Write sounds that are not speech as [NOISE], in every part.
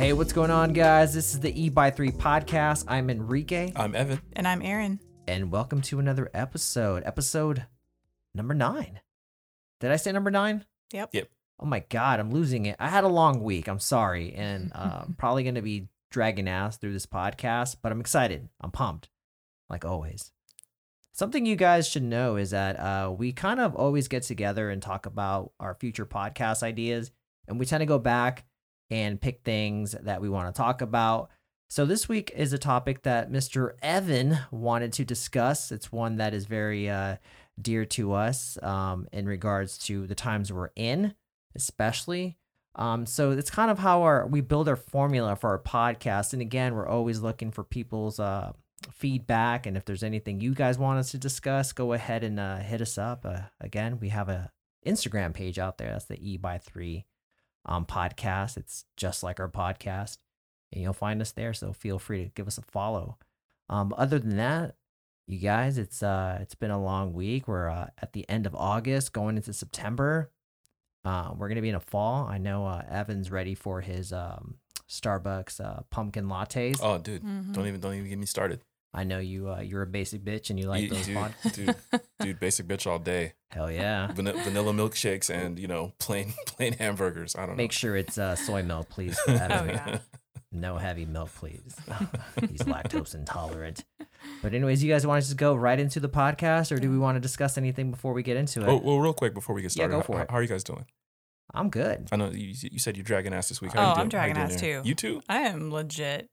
Hey, what's going on, guys? This is the E by 3 podcast. I'm Enrique, I'm Evan. And I'm Aaron. and welcome to another episode, episode number nine. Did I say number nine? Yep. Yep. Oh my God, I'm losing it. I had a long week. I'm sorry. [LAUGHS] And uh, I'm probably going to be dragging ass through this podcast, but I'm excited. I'm pumped, like always. Something you guys should know is that uh, we kind of always get together and talk about our future podcast ideas, and we tend to go back and pick things that we want to talk about. So this week is a topic that Mr. Evan wanted to discuss. It's one that is very uh, dear to us um, in regards to the times we're in, especially. Um, so it's kind of how our we build our formula for our podcast. And again, we're always looking for people's uh, feedback, and if there's anything you guys want us to discuss, go ahead and uh, hit us up. Uh, again, we have a Instagram page out there. That's the E by Three um, podcast. It's just like our podcast, and you'll find us there. So feel free to give us a follow. Um, other than that, you guys, it's uh, it's been a long week. We're uh, at the end of August, going into September. Uh, we're gonna be in a fall. I know uh, Evan's ready for his um, Starbucks uh, pumpkin lattes. Oh, dude, Mhm. don't even don't even get me started. I know you. Uh, you're a basic bitch, and you like You- those. dude, Pod- dude, [LAUGHS] dude, basic bitch all day. Hell yeah! Vanilla, vanilla milkshakes and you know plain [LAUGHS] plain hamburgers. I don't Make know. Make sure it's uh, soy milk, please. [LAUGHS] Oh, yeah. No heavy milk, please. He's lactose intolerant. But anyways, you guys want to just go right into the podcast, or do we want to discuss anything before we get into it? Oh, well, real quick before we get started, Yeah, started, go how- for how, it. how are you guys doing? I'm good. I know you, you said you're dragging ass this week. Oh, How you I'm doing? How you dragging ass there? too. You too? I am legit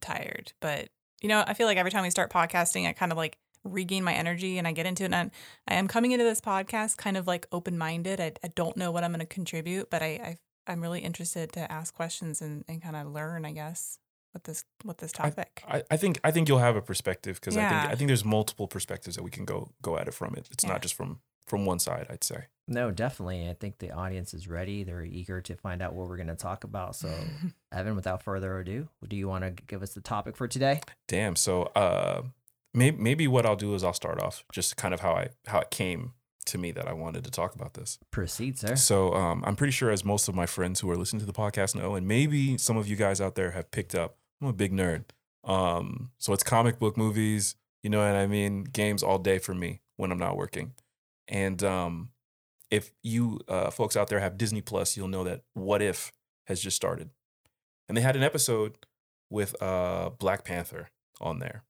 tired. But, you know, I feel like every time we start podcasting, I kind of like regain my energy and I get into it. And I am coming into this podcast kind of like open minded. I, I don't know what I'm going to contribute, but I, I, I'm really interested to ask questions and, and kind of learn, I guess, with this, with this topic. I, I think I think you'll have a perspective because I think I think there's multiple perspectives that we can go go at it from it. It's Yeah. not just from from one side. I'd say. No, definitely. I think the audience is ready. They're eager to find out what we're going to talk about. So, [LAUGHS] Evan, without further ado, do you want to give us the topic for today? Damn. So, uh, maybe maybe what I'll do is I'll start off just kind of how I how it came to me that I wanted to talk about this. Proceed, sir. So, um, I'm pretty sure as most of my friends who are listening to the podcast know, and maybe some of you guys out there have picked up. I'm a big nerd. Um, so it's comic book movies. You know what I mean? Games all day for me when I'm not working. And um, if you uh, folks out there have Disney Plus, you'll know that What If has just started, and they had an episode with uh, Black Panther on there,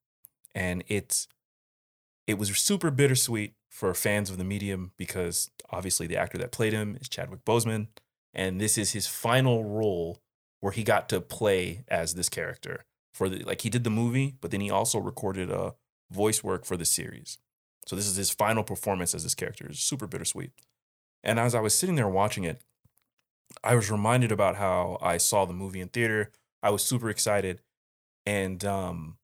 and it's it was super bittersweet for fans of the medium because obviously the actor that played him is Chadwick Boseman, and this is his final role where he got to play as this character for the like he did the movie, but then he also recorded a voice work for the series. So this is his final performance as this character. It's super bittersweet. And as I was sitting there watching it, I was reminded about how I saw the movie in theater. I was super excited. And um,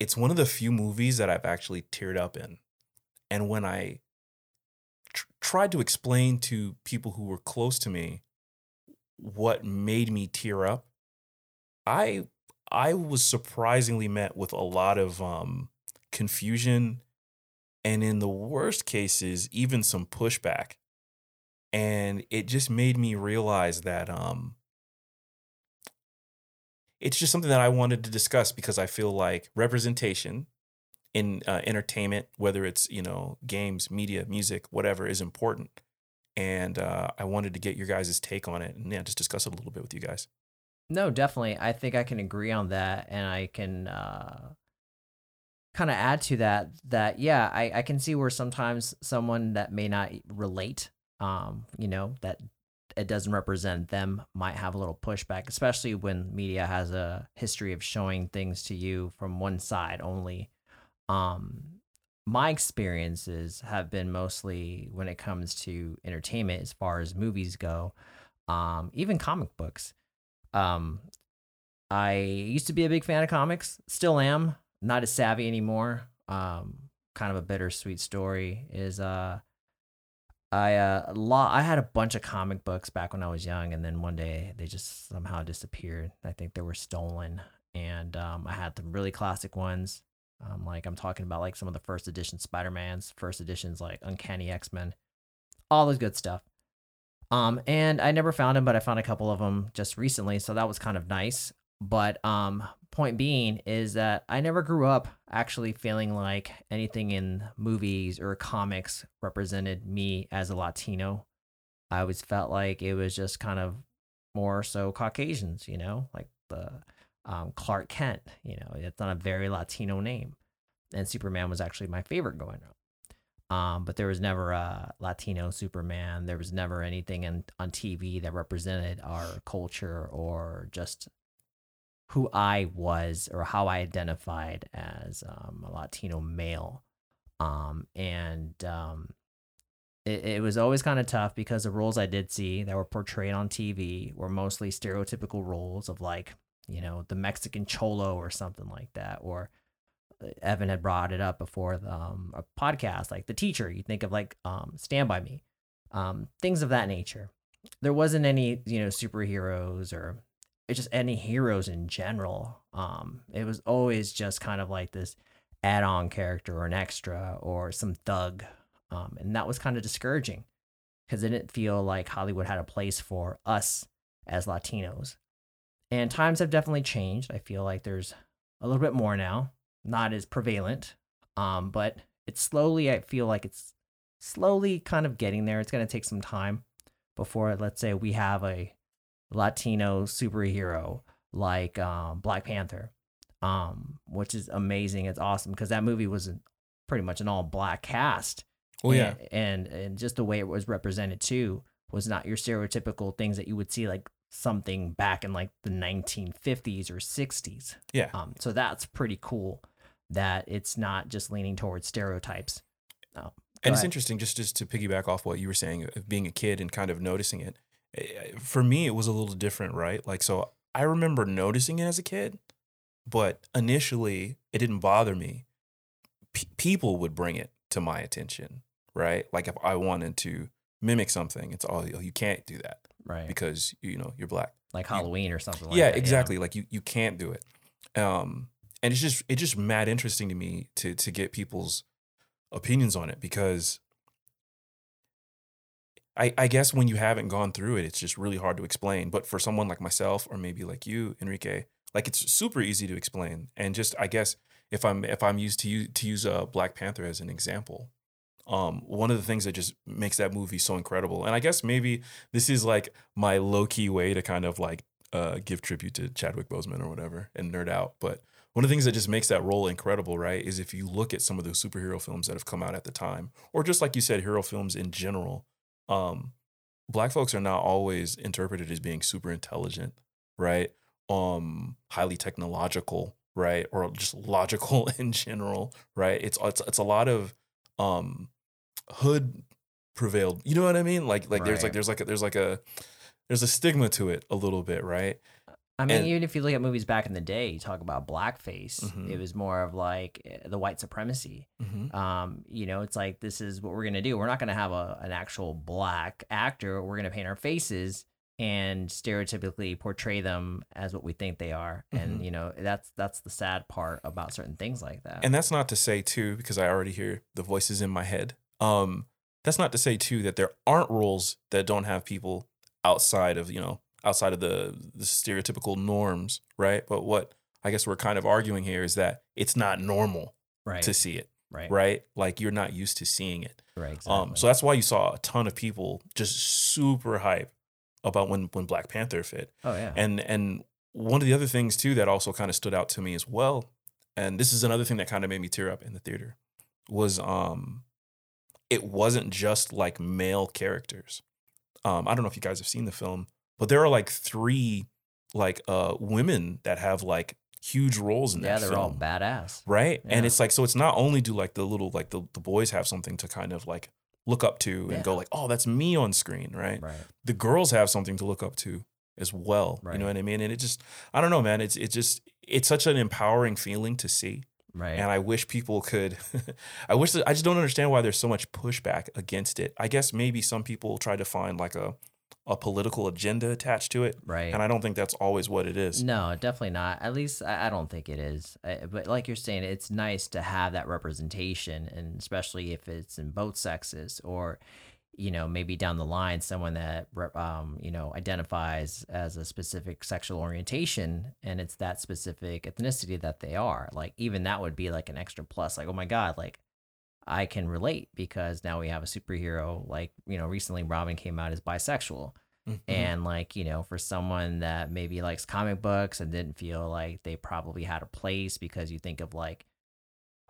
it's one of the few movies that I've actually teared up in. And when I tr- tried to explain to people who were close to me what made me tear up, I I was surprisingly met with a lot of um, confusion and in the worst cases even some pushback and it just made me realize that um it's just something that I wanted to discuss because I feel like representation in uh, entertainment, whether it's you know games, media, music, whatever, is important. And uh, I wanted to get your guys' take on it and yeah, just discuss it a little bit with you guys. No, definitely. I think I can agree on that, and I can uh, kind of add to that. That yeah, I, I can see where sometimes someone that may not relate, um, you know, that it doesn't represent them, might have a little pushback, especially when media has a history of showing things to you from one side only. Um, my experiences have been mostly when it comes to entertainment, as far as movies go, um, even comic books. Um, I used to be a big fan of comics, still am. Not as savvy anymore. Um, kind of a bittersweet story is uh, I uh, I had a bunch of comic books back when I was young, and then one day they just somehow disappeared. I think they were stolen, and um, I had the really classic ones. Um, like I'm talking about like some of the first edition Spider Mans, first editions like Uncanny X Men, all this good stuff. Um, and I never found him, but I found a couple of them just recently, so that was kind of nice. But um, point being is that I never grew up actually feeling like anything in movies or comics represented me as a Latino. I always felt like it was just kind of more so Caucasians, you know, like the um, Clark Kent. You know, it's not a very Latino name, and Superman was actually my favorite growing up. Um, but there was never a Latino Superman. There was never anything in, on TV that represented our culture or just who I was or how I identified as um, a Latino male. Um, and um, it, it was always kind of tough because the roles I did see that were portrayed on TV were mostly stereotypical roles of like, you know, the Mexican cholo or something like that, or Evan had brought it up before the, um, a podcast, like the teacher. You think of like um, Stand by Me, um, things of that nature. There wasn't any, you know, superheroes or just any heroes in general. Um, it was always just kind of like this add-on character or an extra or some thug, um, and that was kind of discouraging because it didn't feel like Hollywood had a place for us as Latinos. And times have definitely changed. I feel like there's a little bit more now not as prevalent. Um, but it's slowly, I feel like it's slowly kind of getting there. It's going to take some time before, let's say, we have a Latino superhero like um, Black Panther, um, which is amazing. It's awesome because that movie was pretty much an all black cast. Oh yeah, and, and and just the way it was represented too was not your stereotypical things that you would see like something back in like the 1950s or 60s. Yeah. Um, so that's pretty cool that it's not just leaning towards stereotypes. Oh, and it's interesting just just to piggyback off what you were saying of being a kid and kind of noticing it. Eh, for me, it was a little different, right? Like, so I remember noticing it as a kid, but initially it didn't bother me. P- people would bring it to my attention, right? Like if I wanted to mimic something, it's all oh, you can't do that, right? Because you know you're black, like Halloween you, or something. like Yeah, that, exactly. Yeah. Like you you can't do it. Um, and it's just it's just mad interesting to me to to get people's opinions on it because I, I guess when you haven't gone through it, it's just really hard to explain. But for someone like myself, or maybe like you, Enrique, like it's super easy to explain. And just I guess if I'm if I'm used to use to use a uh, Black Panther as an example, um, one of the things that just makes that movie so incredible, and I guess maybe this is like my low key way to kind of like uh, give tribute to Chadwick Boseman or whatever and nerd out, but one of the things that just makes that role incredible, right, is if you look at some of those superhero films that have come out at the time, or just like you said, hero films in general, um, black folks are not always interpreted as being super intelligent, right? Um, highly technological, right? Or just logical [LAUGHS] in general, right? It's it's it's a lot of um hood prevailed. You know what I mean? Like like right. there's like there's like a, there's like a there's a stigma to it a little bit, right? I mean, and, even if you look at movies back in the day, you talk about blackface. Mm-hmm. It was more of like eh, the white supremacy. Mm-hmm. Um, you know, it's like this is what we're gonna do. We're not gonna have a an actual black actor. We're gonna paint our faces and stereotypically portray them as what we think they are. Mm-hmm. And you know, that's that's the sad part about certain things like that. And that's not to say too, because I already hear the voices in my head. Um, that's not to say too that there aren't roles that don't have people outside of you know outside of the, the stereotypical norms, right? But what I guess we're kind of arguing here is that it's not normal right. to see it. Right. Right. Like you're not used to seeing it. Right. Exactly. Um, so that's why you saw a ton of people just super hype about when when Black Panther fit. Oh yeah. And and one of the other things too that also kind of stood out to me as well, and this is another thing that kind of made me tear up in the theater, was um it wasn't just like male characters. Um, I don't know if you guys have seen the film, but there are like three like uh women that have like huge roles in this. yeah, that they're film. all badass. Right? Yeah. And it's like so it's not only do like the little like the, the boys have something to kind of like look up to and yeah. go like, "Oh, that's me on screen," right? Right. The girls have something to look up to as well. Right. You know what I mean? And it just I don't know, man, it's it's just it's such an empowering feeling to see. Right. And I wish people could [LAUGHS] I wish that I just don't understand why there's so much pushback against it. I guess maybe some people try to find like a a political agenda attached to it. Right. And I don't think that's always what it is. No, definitely not. At least I, don't think it is. I, but like you're saying, it's nice to have that representation, and especially if it's in both sexes or you know, maybe down the line, someone that, um, you know, identifies as a specific sexual orientation and it's that specific ethnicity that they are. Like, even that would be like an extra plus. Like, oh my God, like, I can relate because now we have a superhero. Like, you know, recently Robin came out as bisexual. Mhm. And like, you know, for someone that maybe likes comic books and didn't feel like they probably had a place because you think of like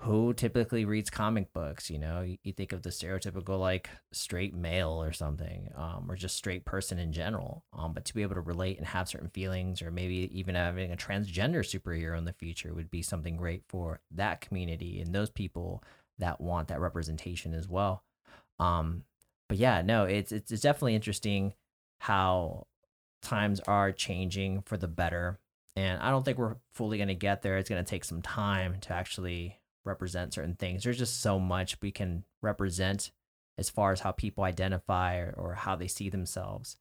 who typically reads comic books, you know, you, you think of the stereotypical like straight male or something, um, or just straight person in general. Um, but to be able to relate and have certain feelings, or maybe even having a transgender superhero in the future would be something great for that community and those people that want that representation as well. Um, but yeah, no, it's it's, it's definitely interesting how times are changing for the better. And I don't think we're fully going to get there. It's going to take some time to actually represent certain things. There's just so much we can represent as far as how people identify or, or how they see themselves.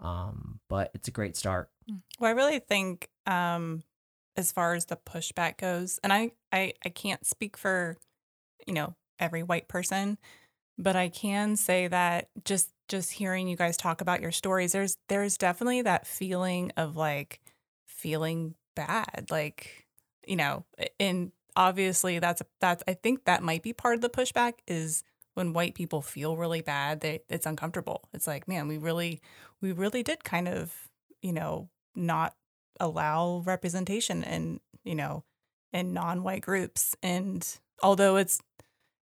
Um, but it's a great start. Well, I really think um as far as the pushback goes, and I I I can't speak for you know every white person, but I can say that just just hearing you guys talk about your stories, there's there's definitely that feeling of like feeling bad, like you know, and obviously that's that's I think that might be part of the pushback is when white people feel really bad, they it's uncomfortable. It's like, man, we really we really did kind of, you know, not allow representation in, you know, in non-white groups. And although it's,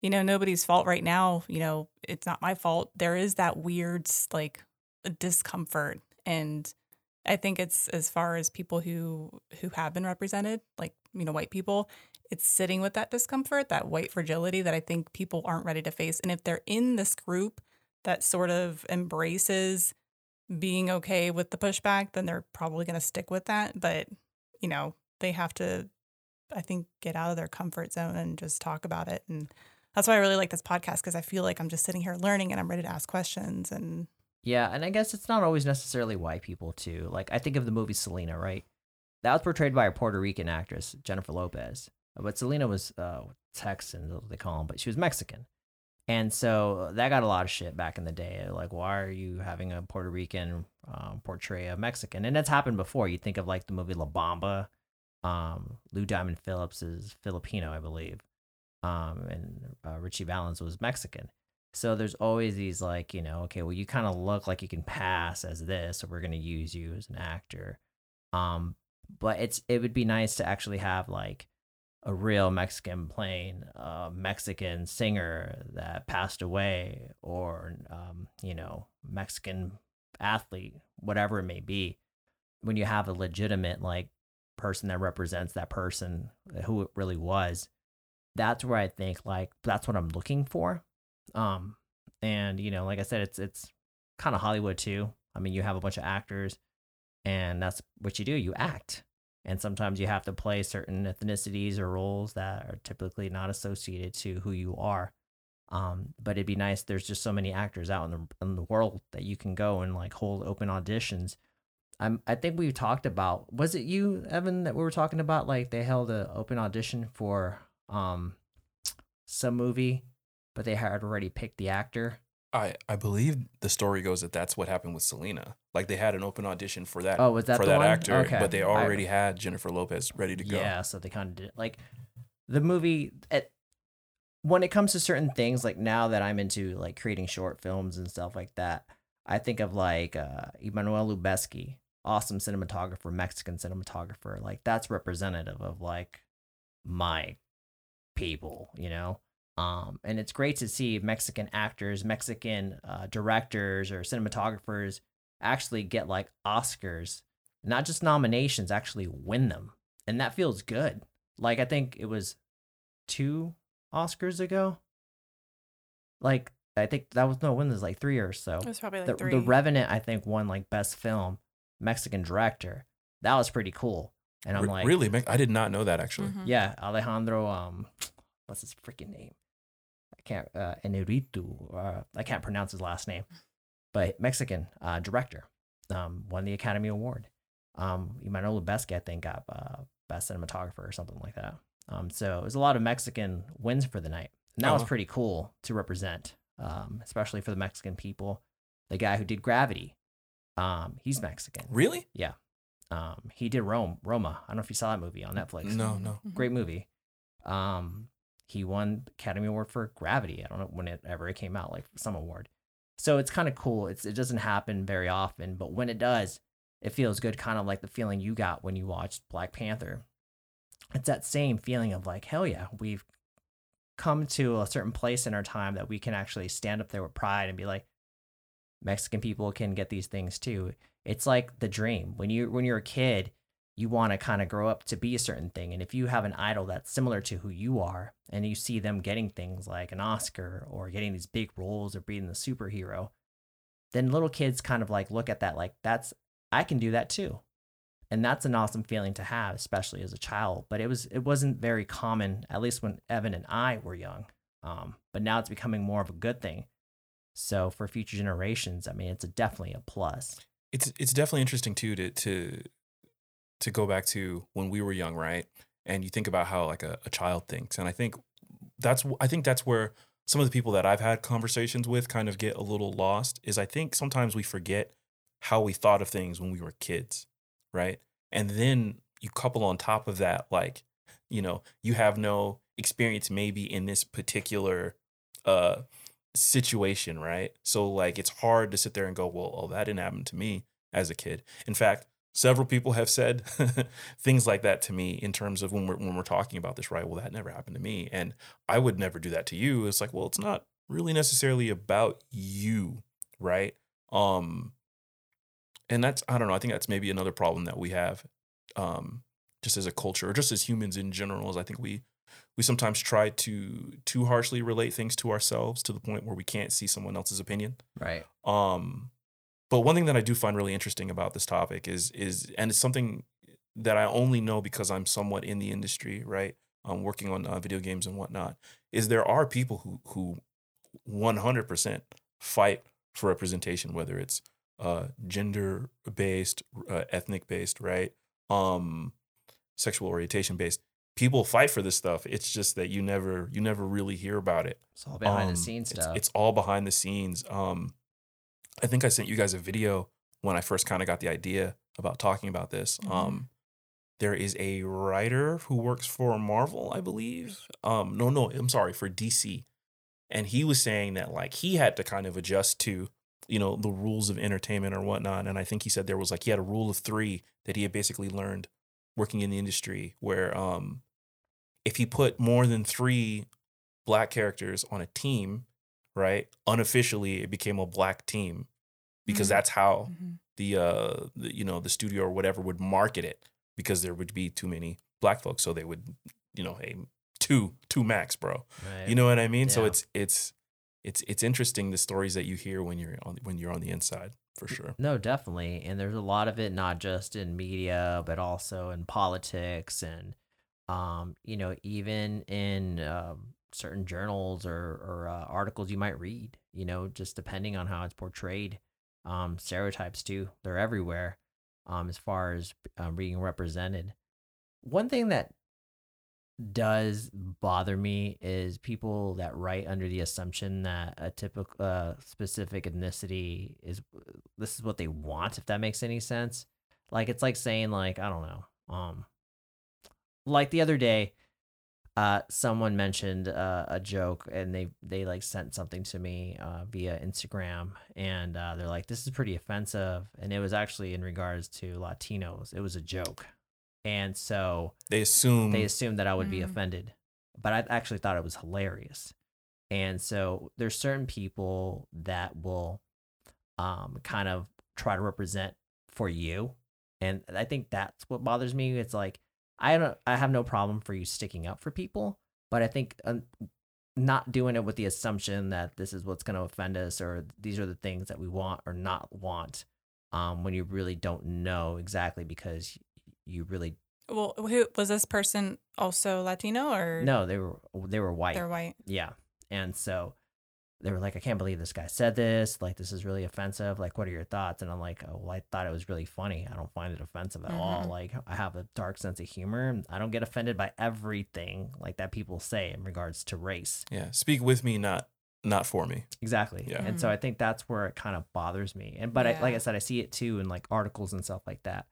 you know, nobody's fault right now, you know, it's not my fault. There is that weird like discomfort and I think it's as far as people who who have been represented, like, you know, white people, it's sitting with that discomfort, that white fragility that I think people aren't ready to face. And if they're in this group that sort of embraces being okay with the pushback, then they're probably going to stick with that. But, you know, they have to, I think, get out of their comfort zone and just talk about it. And that's why I really like this podcast because I feel like I'm just sitting here learning and I'm ready to ask questions. And Yeah, and I guess it's not always necessarily white people too. Like I think of the movie Selena, right? That was portrayed by a Puerto Rican actress, Jennifer Lopez. But Selena was uh, Texan, they call him, but she was Mexican. And so that got a lot of shit back in the day. Like, why are you having a Puerto Rican um, portray a Mexican? And that's happened before. You think of like the movie La Bamba. Um, Lou Diamond Phillips is Filipino, I believe. Um, and uh, Ritchie Valens was Mexican. So there's always these like, you know, okay, well, you kind of look like you can pass as this, so we're gonna use you as an actor. Um, but it's it would be nice to actually have like a real Mexican playing a Mexican singer that passed away, or um, you know, Mexican athlete, whatever it may be. When you have a legitimate like person that represents that person, who it really was, that's where I think like that's what I'm looking for. Um, and you know, like I said, it's it's kind of Hollywood too. I mean, you have a bunch of actors, and that's what you do. You act, and sometimes you have to play certain ethnicities or roles that are typically not associated to who you are. Um, but it'd be nice. There's just so many actors out in the in the world that you can go and like hold open auditions. I'm, I think we talked about was it you Evan that we were talking about like they held an open audition for um some movie but they had already picked the actor I I believe the story goes that that's what happened with Selena. Like they had an open audition for that Oh, was that for that one? actor, Okay. but they I- already had Jennifer Lopez ready to go. Yeah, so they kind of did like the movie. At, when it comes to certain things, like now that I'm into like creating short films and stuff like that, I think of like uh, Emmanuel Lubezki, awesome cinematographer, Mexican cinematographer. Like that's representative of like my people, you know. Um, and it's great to see Mexican actors, Mexican uh, directors, or cinematographers actually get like Oscars, not just nominations, actually win them and that feels good. Like I think it was two Oscars ago. Like I think that was no when was like three or so. it was probably like The, three. the Revenant I think won like best film, Mexican director. That was pretty cool. And I'm Re- like, really, I did not know that actually. Mhm. yeah, Alejandro. Um, what's his freaking name? I can't. Uh, Enritu. Uh, I can't pronounce his last name, but Mexican uh, director. Um, won the Academy Award. Um, Emmanuel Lubezki, I think, got uh, best cinematographer or something like that. Um, so it was a lot of Mexican wins for the night, and that was Oh. pretty cool to represent. um, especially for the Mexican people. The guy who did Gravity, um, he's Mexican. Really? Um, he did Rome, Roma. I don't know if you saw that movie on Netflix. No, no. Mhm. great movie. Um, he won Academy Award for Gravity. I don't know when it ever it came out, like some award. So it's kind of cool. It's it doesn't happen very often, but when it does, it feels good. Kind of like the feeling you got when you watched Black Panther. It's that same feeling of like, hell yeah, we've come to a certain place in our time that we can actually stand up there with pride and be like, Mexican people can get these things too. It's like the dream. When you when you're a kid, you want to kind of grow up to be a certain thing. And if you have an idol that's similar to who you are and you see them getting things like an Oscar or getting these big roles or being the superhero, then little kids kind of like look at that like that's I can do that too. And that's an awesome feeling to have, especially as a child. But it was it wasn't very common, at least when Evan and I were young. Um, but now it's becoming more of a good thing. So for future generations, I mean, it's definitely a plus. It's it's definitely interesting too to to to go back to when we were young, right? And you think about how like a, a child thinks, and I think that's I think that's where some of the people that I've had conversations with kind of get a little lost. Is I think sometimes we forget how we thought of things when we were kids, right? And then you couple on top of that, like you know, you have no experience maybe in this particular uh situation, right? So like it's hard to sit there and go, well, oh, that didn't happen to me as a kid. In fact, several people have said [LAUGHS] things like that to me in terms of when we're when we're talking about this, right? Well, that never happened to me, and I would never do that to you. It's like, well, it's not really necessarily about you, right? Um, and that's I don't know. I think that's maybe another problem that we have, um, just as a culture or just as humans in general. Is I think we we sometimes try to too harshly relate things to ourselves to the point where we can't see someone else's opinion. Right. Um, but one thing that I do find really interesting about this topic is is and it's something that I only know because I'm somewhat in the industry, right? Um, working on uh, video games and whatnot. Is there are people who who 100% fight for representation, whether it's uh, gender based, uh, ethnic based, right? Um, sexual orientation based. People fight for this stuff. It's just that you never you never really hear about it. It's all behind Um, the scenes it's- stuff. It's, all behind the scenes. Um, I think I sent you guys a video when I first kind of got the idea about talking about this. Mhm. Um, there is a writer who works for Marvel, I believe. Um, no, no, I'm sorry, for DC, and he was saying that like he had to kind of adjust to you know the rules of entertainment or whatnot. And I think he said there was like he had a rule of three that he had basically learned working in the industry, where um, if he put more than three black characters on a team, right? Unofficially, it became a black team because Mhm. that's how Mhm. the uh the, you know the studio or whatever would market it because there would be too many black folks, so they would you know hey two two max, bro. right. You know what I mean? So it's it's it's it's interesting the stories that you hear when you're on when you're on the inside for sure. No, definitely. And there's a lot of it not just in media, but also in politics and um, you know, even in um, certain journals or, or uh, articles you might read, you know, just depending on how it's portrayed. Um, stereotypes too, they're everywhere um, as far as um, being represented. One thing that does bother me is people that write under the assumption that a typical uh, specific ethnicity is this is what they want if that makes any sense like it's like saying like i don't know um like the other day uh someone mentioned uh, a joke and they they like sent something to me uh via instagram and uh they're like this is pretty offensive and it was actually in regards to latinos it was a joke and so They assume they assumed that I would be Mm. offended, but I actually thought it was hilarious. And so there's certain people that will um kind of try to represent for you. And I think that's what bothers me. It's like I don't I have no problem for you sticking up for people, but I think um, not doing it with the assumption that this is what's going to offend us or these are the things that we want or not want um when you really don't know exactly because you really Well, who was this person also Latino or no they were they were white They're white. Yeah. And so they were like, I can't believe this guy said this. Like, this is really offensive. Like, what are your thoughts? And I'm like, oh, well, I thought it was really funny. I don't find it offensive at all. Mhm. Like, I have a dark sense of humor. I don't get offended by everything like that people say in regards to race. yeah, speak with me, not not for me. Exactly. Yeah. And so. I think that's where it kind of bothers me. And but I, like I said, I see it too in like articles and stuff like that,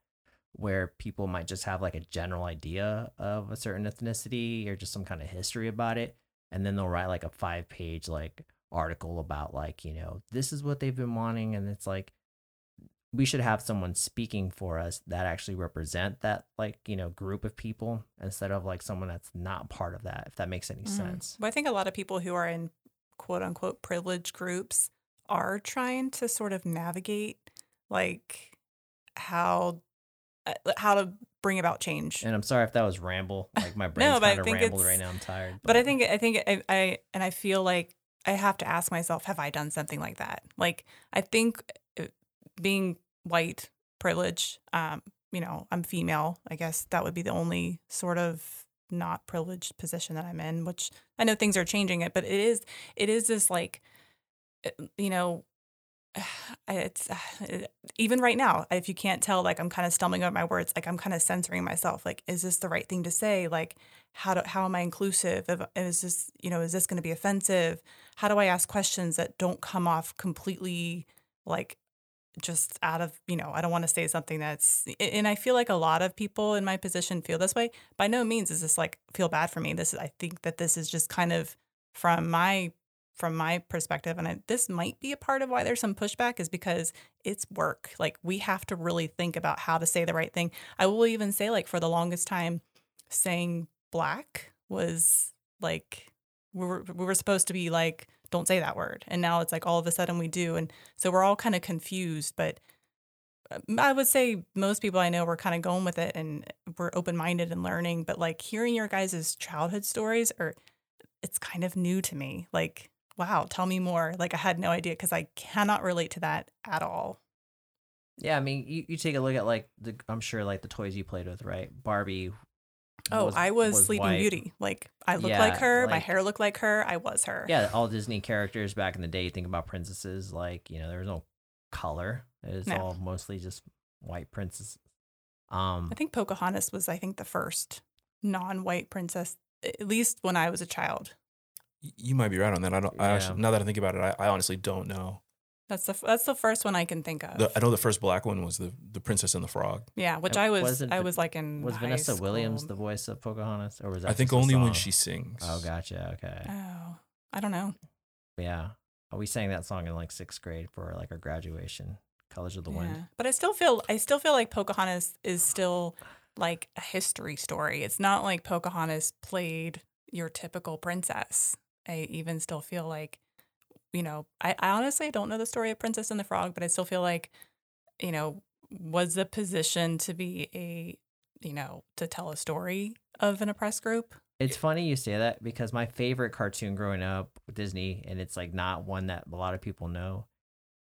where people might just have like a general idea of a certain ethnicity or just some kind of history about it, and then they'll write like a five page like article about like you know this is what they've been wanting, and it's like we should have someone speaking for us that actually represent that like you know group of people instead of like someone that's not part of that if that makes any Mhm. sense But I think a lot of people who are in quote unquote privileged groups are trying to sort of navigate like how uh, how to bring about change. And I'm sorry if that was ramble. Like my [LAUGHS] brain's but I kind of rambled right now. I'm tired. But I think I think I, I and I feel like I have to ask myself, have I done something like that? Like I think uh, being white, privileged, um, you know, I'm female. I guess that would be the only sort of not privileged position that I'm in. Which I know things are changing it, but it is it is this like, uh, you know. [SIGHS] It's [SIGHS] even right now. If you can't tell, like I'm kind of stumbling over my words, like I'm kind of censoring myself. Like, is this the right thing to say? Like, how do how am I inclusive? If, is this you know is this going to be offensive? How do I ask questions that don't come off completely like just out of you know I don't want to say something that's and I feel like a lot of people in my position feel this way. By no means is this like feel bad for me. This is I think that this is just kind of from my from my perspective and I, this might be a part of why there's some pushback is because it's work like we have to really think about how to say the right thing i will even say like for the longest time saying black was like we were we were supposed to be like don't say that word and now it's like all of a sudden we do and so we're all kind of confused but uh, I would say most people I know were kind of going with it and were open minded and learning. But like hearing your guys' childhood stories are, it's kind of new to me. Like, wow, tell me more. Like, I had no idea because I cannot relate to that at all. yeah, I mean, you, you take a look at like the I'm sure like the toys you played with, right? Barbie. Oh, I was, Sleeping white. Beauty. Like, I looked Yeah, like her. my hair looked like her. I was her. Yeah, all Disney characters back in the day. You think about princesses, like you know, there was no color. It was No. all mostly just white princesses. Um, I think Pocahontas was, I think, the first non white princess, at least when I was a child. Y- You might be right on that. I don't. I Yeah. actually, now that I think about it, I, I honestly don't know. That's the that's the first one I can think of. The, I know the first black one was the the Princess and the Frog. yeah, which Uh, I was wasn't I was like in was high Vanessa Williams the voice of Pocahontas, or was that I think only when she sings. Oh, gotcha. Okay. Oh, I don't know. Yeah. Oh, we sang that song in like sixth grade for like our graduation, Colors of the Wind. But I still feel I still feel like Pocahontas is still like a history story. It's not like Pocahontas played your typical princess. I even still feel like, you know, I, I honestly don't know the story of Princess and the Frog, but I still feel like, you know, was the position to be a, you know, to tell a story of an oppressed group. It's funny you say that because my favorite cartoon growing up Disney, and it's like not one that a lot of people know,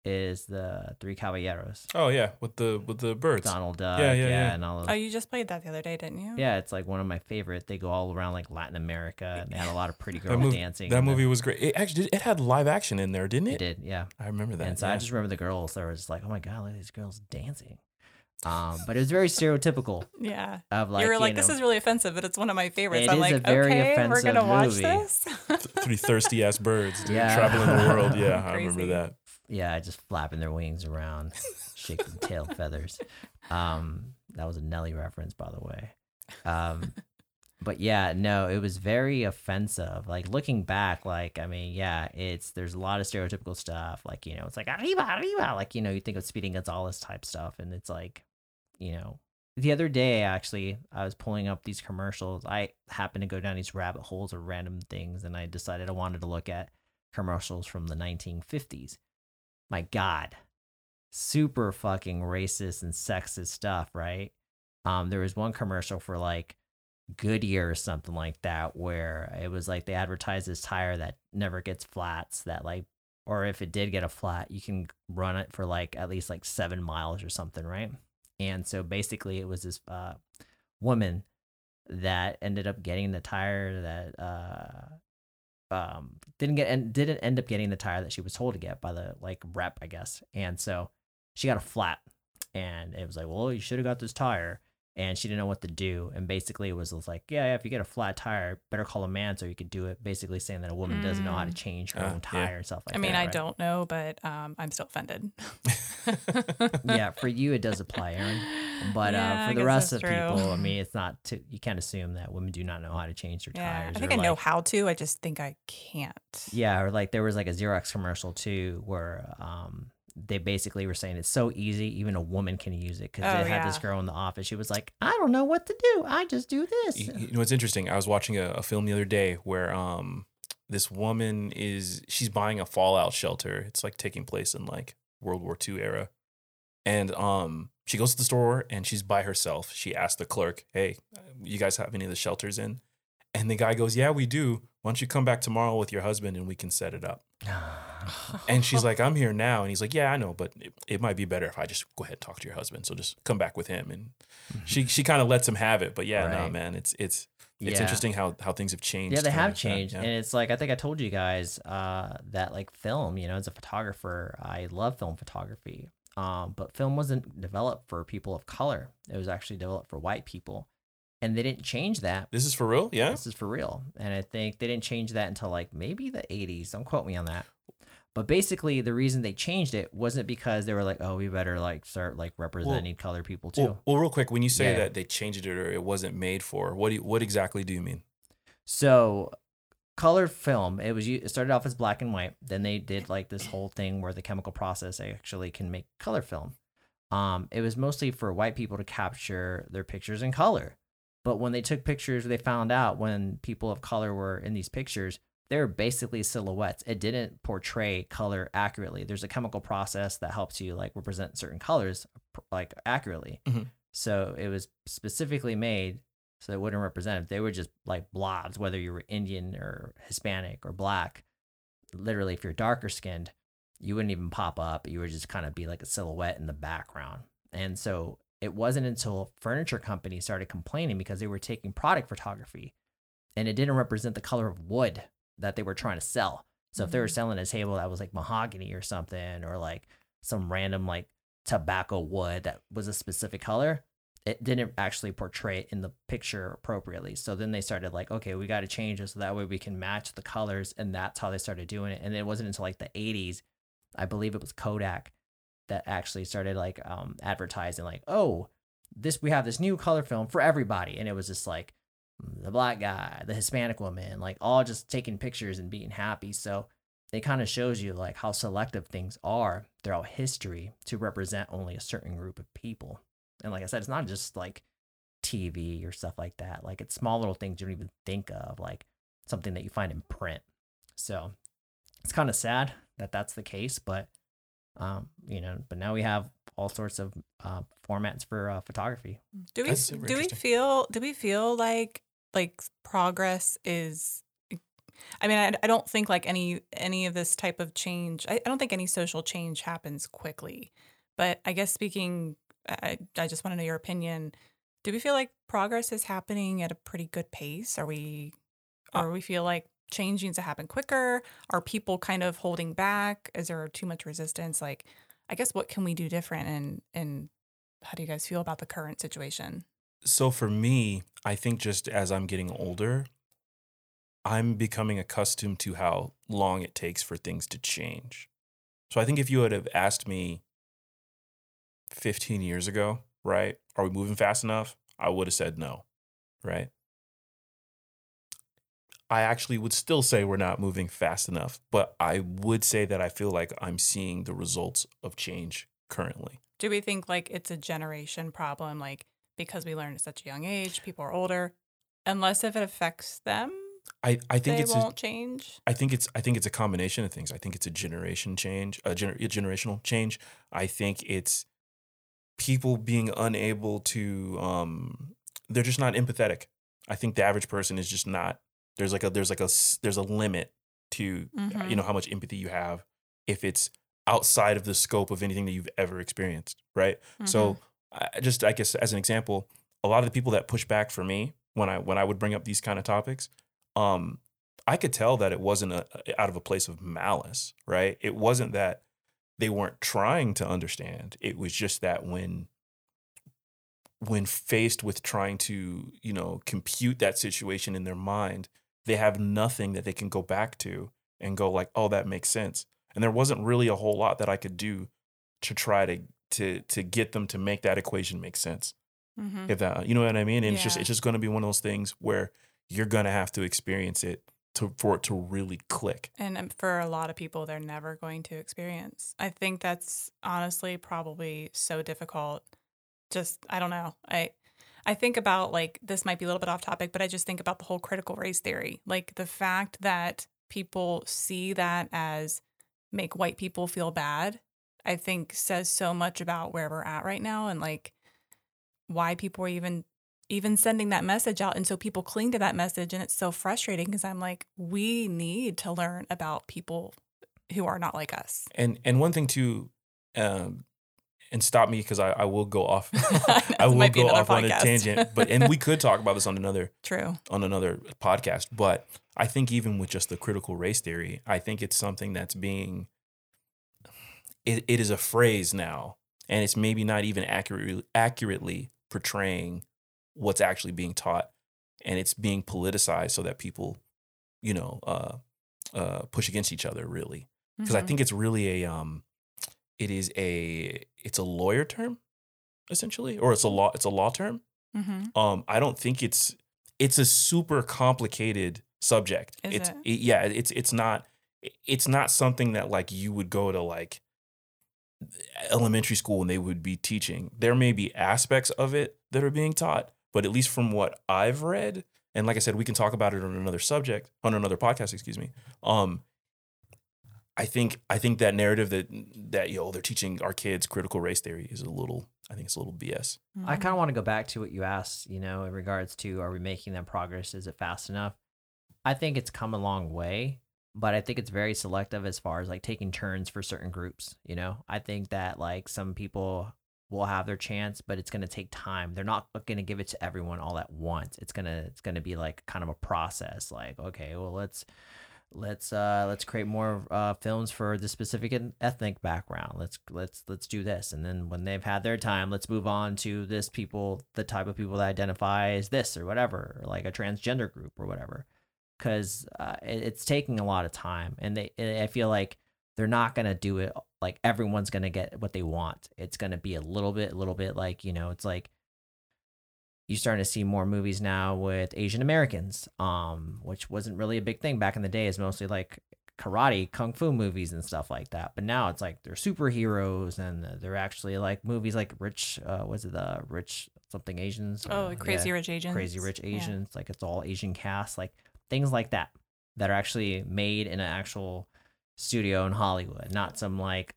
is the Three Caballeros. Oh yeah, with the with the birds. Donald Duck, Yeah, yeah, yeah, yeah. and all those. Oh, you just played that the other day, didn't you? yeah, it's like one of my favorite. They go all around like Latin America, and they had a lot of pretty girls That, mov- dancing. that and then- movie was great. It actually it had live action in there, didn't It it? did, yeah. I remember that. and so yeah. I just remember the girls. They was like, "Oh my god, look at these girls dancing." Um, but it was very stereotypical [LAUGHS] Yeah. of like you were you like, this is really offensive, but it's one of my favorites. It I'm is like, a very okay, we're offensive gonna watch movie. this. [LAUGHS] three thirsty ass birds dude, Yeah. traveling the world. Yeah, [LAUGHS] I remember that. Yeah, just flapping their wings around, shaking tail [LAUGHS] feathers. Um, that was a Nelly reference, by the way. Um, but yeah, no, it was very offensive. Like looking back, like I mean, yeah, it's there's a lot of stereotypical stuff. Like you know, it's like arriba, arriba. Like you know, you think of Speedy Gonzales type stuff, and it's like, you know, the other day actually, I was pulling up these commercials. I happened to go down these rabbit holes of random things, and I decided I wanted to look at commercials from the 1950s. My God, super fucking racist and sexist stuff, right? Um, there was one commercial for like Goodyear or something like that where it was like they advertised this tire that never gets flats that like or if it did get a flat, you can run it for like at least like seven miles or something, right? And so basically it was this uh woman that ended up getting the tire that uh um didn't get and didn't end up getting the tire that she was told to get by the like rep, I guess. And so she got a flat and it was like, well, you should have got this tire. And she didn't know what to do. And basically, it was, was like, yeah, yeah, if you get a flat tire, better call a man so you could do it. Basically, saying that a woman doesn't know how to Mm. change her Ah, own yeah. tire and stuff like I that. mean, I right? don't know, but um, I'm still offended. [LAUGHS] [LAUGHS] Yeah, for you, it does apply, Aaron. But Yeah, uh, I for the rest of true. people, I mean, [LAUGHS] it's not. To, you can't assume that women do not know how to change their Yeah, tires. I think or I know how to. I just think I can't. Yeah, or like there was like a Xerox commercial too, where um they basically were saying it's so easy, even a woman can use it. Because Oh, they had this girl in the office. She was like, "I don't know what to do. I just do this." You, you know, it's interesting. I was watching a, a film the other day where um this woman is she's buying a fallout shelter. It's like taking place in like World War II era. And um she goes to the store and she's by herself. She asks the clerk, "Hey, you guys have any of the shelters in?" And the guy goes, "Yeah, we do. Why don't you come back tomorrow with your husband and we can set it up?" [SIGHS] And she's like, "I'm here now." And he's like, "Yeah, I know, but it, it might be better if I just go ahead and talk to your husband. So just come back with him." And she she kind of lets him have it. But yeah, no, Right. man, it's it's it's Yeah. interesting how how things have changed. Yeah, they have changed, yeah. and it's like I think I told you guys uh, that like film. You know, as a photographer, I love film photography. Um, but film wasn't developed for people of color. It was actually developed for white people, and they didn't change that. This is for real, yeah. This is for real, and I think they didn't change that until like maybe the '80s. Don't quote me on that. But basically, the reason they changed it wasn't because they were like, "Oh, we better like start like representing color people too." Well, well, real quick, when you say Yeah. that they changed it or it wasn't made for, what do you, what exactly do you mean? So, color film, it was it started off as black and white. Then they did like this whole thing where the chemical process actually can make color film. Um, it was mostly for white people to capture their pictures in color. But when they took pictures, they found out when people of color were in these pictures, they're basically silhouettes. It didn't portray color accurately. There's a chemical process that helps you like represent certain colors like accurately. Mhm. So it was specifically made so it wouldn't represent it. They were just like blobs, whether you were Indian or Hispanic or black. Literally, if you're darker skinned, you wouldn't even pop up. You would just kind of be like a silhouette in the background. And so it wasn't until furniture companies started complaining because they were taking product photography and it didn't represent the color of wood that they were trying to sell. So if they were Mhm. selling a table that was like mahogany or something, or like some random like tobacco wood that was a specific color, it didn't actually portray it in the picture appropriately. So then they started like, okay, we got to change it so that way we can match the colors, and that's how they started doing it. And it wasn't until like the '80s, I believe it was Kodak, that actually started like um, advertising like, oh, this we have this new color film for everybody, and it was just like the black guy, the Hispanic woman, like all just taking pictures and being happy. So it kind of shows you like how selective things are throughout history to represent only a certain group of people. And like I said, it's not just like TV or stuff like that. Like it's small little things you don't even think of, like something that you find in print. So it's kind of sad that that's the case, but um, you know, but now we have all sorts of uh, formats for uh, photography. Do we do we feel do we feel like like progress is I mean I, I don't think like any any of this type of change I, I don't think any social change happens quickly. But I guess speaking I, I just want to know your opinion. Do we feel like progress is happening at a pretty good pace? Are we or we feel like change needs to happen quicker? Are people kind of holding back? Is there too much resistance? Like I guess what can we do different and and how do you guys feel about the current situation? So for me, I think just as I'm getting older, I'm becoming accustomed to how long it takes for things to change. So I think if you would have asked me 15 years ago, right, are we moving fast enough? I would have said no, right? I actually would still say we're not moving fast enough, but I would say that I feel like I'm seeing the results of change currently. Do we think like it's a generation problem, like because we learn at such a young age, people are older, unless if it affects them, I, I think it's a, won't change? I think it's I think it's a combination of things. I think it's a generation change, a, gener- a generational change. I think it's people being unable to um they're just not empathetic. I think the average person is just not there's like a there's like a there's a limit to you Mhm. know how much empathy you have if it's outside of the scope of anything that you've ever experienced, right? So I I just I guess as an example, a lot of the people that push back for me when I when I would bring up these kind of topics, um, I could tell that it wasn't a, out of a place of malice, right? It wasn't that they weren't trying to understand. It was just that when when faced with trying to, you know, compute that situation in their mind, they have nothing that they can go back to and go like, "Oh, that makes sense." And there wasn't really a whole lot that I could do to try to to to get them to make that equation make sense. Mhm. If that, you know what I mean? And it's just it's just going to be one of those things where you're going to have to experience it to for it to really click. And um, for a lot of people, they're never going to experience. I think that's honestly probably so difficult. Just I don't know. I I think about like this might be a little bit off topic, but I just think about the whole critical race theory. Like the fact that people see that as make white people feel bad, I think says so much about where we're at right now and like why people are even even sending that message out and so people cling to that message and it's so frustrating because i'm like we need to learn about people who are not like us And and one thing too, um, and stop me because I, I will go off. [LAUGHS] [LAUGHS] This I will go off on a tangent, but and we could talk about this on another true on another podcast. But I think even with just the critical race theory, I think it's something that's being. It, it is a phrase now, and it's maybe not even accurately accurately portraying what's actually being taught, and it's being politicized so that people, you know, uh, uh, push against each other. Really, because I Mhm. think it's really a um, it is a it's a lawyer term, essentially, or it's a law it's a law term Mhm. um i don't think it's it's a super complicated subject Is it's it? yeah it's it's not it's not something that like you would go to like elementary school and they would be teaching there may be aspects of it that are being taught but at least from what i've read and like i said we can talk about it on another subject on another podcast excuse me um i think i think that narrative that that yo they're teaching our kids critical race theory is a little i think it's a little bs I Mhm. kind of want to go back to what you asked, you know, in regards to are we making them progress? Is it fast enough? I think it's come a long way, but I think it's very selective as far as like taking turns for certain groups, you know? I think that like some people will have their chance, but it's going to take time. They're not going to give it to everyone all at once. It's going to it's going to be like kind of a process like, okay, well, let's let's uh let's create more uh films for the specific ethnic background. Let's let's let's do this. And then when they've had their time let's move on to this people the type of people that identify as this or whatever or like a transgender group or whatever. Because uh, it, it's taking a lot of time and they i feel like they're not to do it like everyone's to get what they want. It's to be a little bit a little bit like you know it's like you're starting to see more movies now with Asian Americans, um, which wasn't really a big thing back in the day. It's mostly like karate, kung fu movies and stuff like that. But now it's like they're superheroes and they're actually like movies like Rich, uh, was it the Rich something Asians? oh Uh, crazy yeah, rich Asians Crazy Rich Yeah. Asians. Like it's all Asian cast, like things like that that are actually made in an actual studio in Hollywood, not some like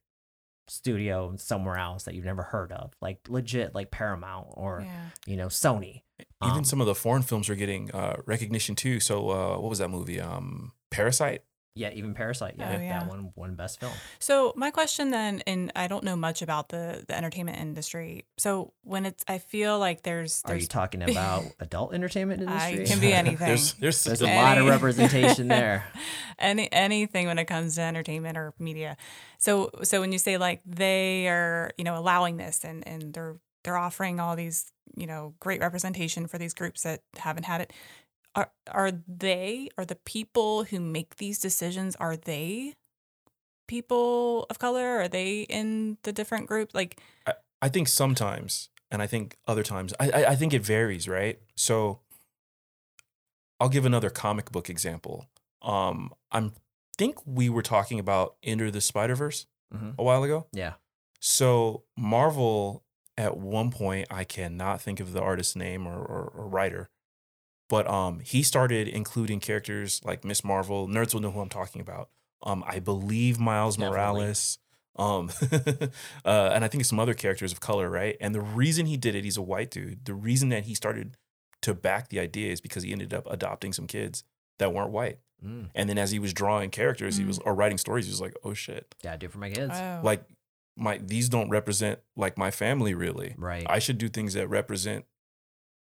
studio somewhere else that you've never heard of, like legit, like Paramount or yeah you know Sony. Even Um, some of the foreign films are getting uh, recognition too. So uh, what was that movie? Um, Parasite. Yeah, even Parasite. Yeah, Oh, yeah. that one won best film. So my question then, and I don't know much about the the entertainment industry. So when it's, I feel like there's, Are there's you talking [LAUGHS] about adult entertainment I industry? can be [LAUGHS] anything. there's there's, There's a lot of representation [LAUGHS] there. any anything when it comes to entertainment or media. So so when you say like they are, you know, allowing this and and they're they're offering all these, you know, great representation for these groups that haven't had it. Are are they are the people who make these decisions are they people of color? Are they in the different group? Like I I think sometimes, and I think other times, I, I I think it varies, right? So I'll give another comic book example. Um, I'm think we were talking about Enter the Spider Verse Mhm. a while ago. Yeah. So Marvel, at one point, I cannot think of the artist's name or, or, or writer, but um, he started including characters like Miss Marvel. Nerds will know who I'm talking about. Um, I believe Miles Definitely. Morales. Um, [LAUGHS] uh, and I think some other characters of color, right? And the reason he did it, he's a white dude. The reason that he started to back the idea is because he ended up adopting some kids that weren't white. Mm. And then as he was drawing characters, he Mm. was or writing stories, he was like, "Oh shit!" Yeah, I do it for my kids. oh, like my these don't represent like my family really. right. I should do things that represent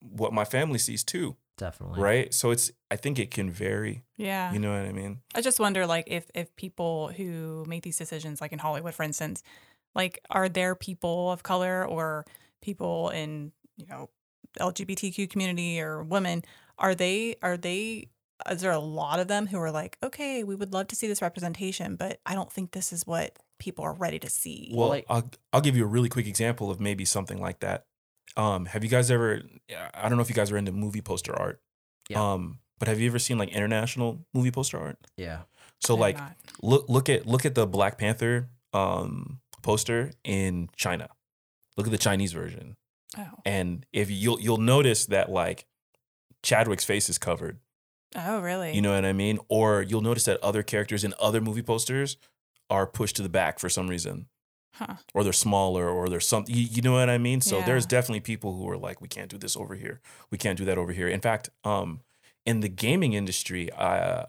what my family sees too, Definitely. right? So it's I think it can vary. yeah. You know what I mean? I just wonder, like, if if people who make these decisions, like in Hollywood, for instance, like, are there people of color or people in you know, LGBTQ community or women, are they are they is there a lot of them who are like, okay, we would love to see this representation, but I don't think this is what people are ready to see. Well, like- I'll I'll give you a really quick example of maybe something like that. Um, have you guys ever? I don't know if you guys are into movie poster art. Yeah. Um, but have you ever seen like international movie poster art? Yeah. So I'm like, not. look look at look at the Black Panther um poster in China. Look at the Chinese version, oh, and if you'll you'll notice that like Chadwick's face is covered. oh, really? You know what I mean? Or you'll notice that other characters in other movie posters are pushed to the back for some reason. Huh. or they're smaller or there's something you, you know what i mean so Yeah. there's definitely people who are like we can't do this over here we can't do that over here in fact um in the gaming industry i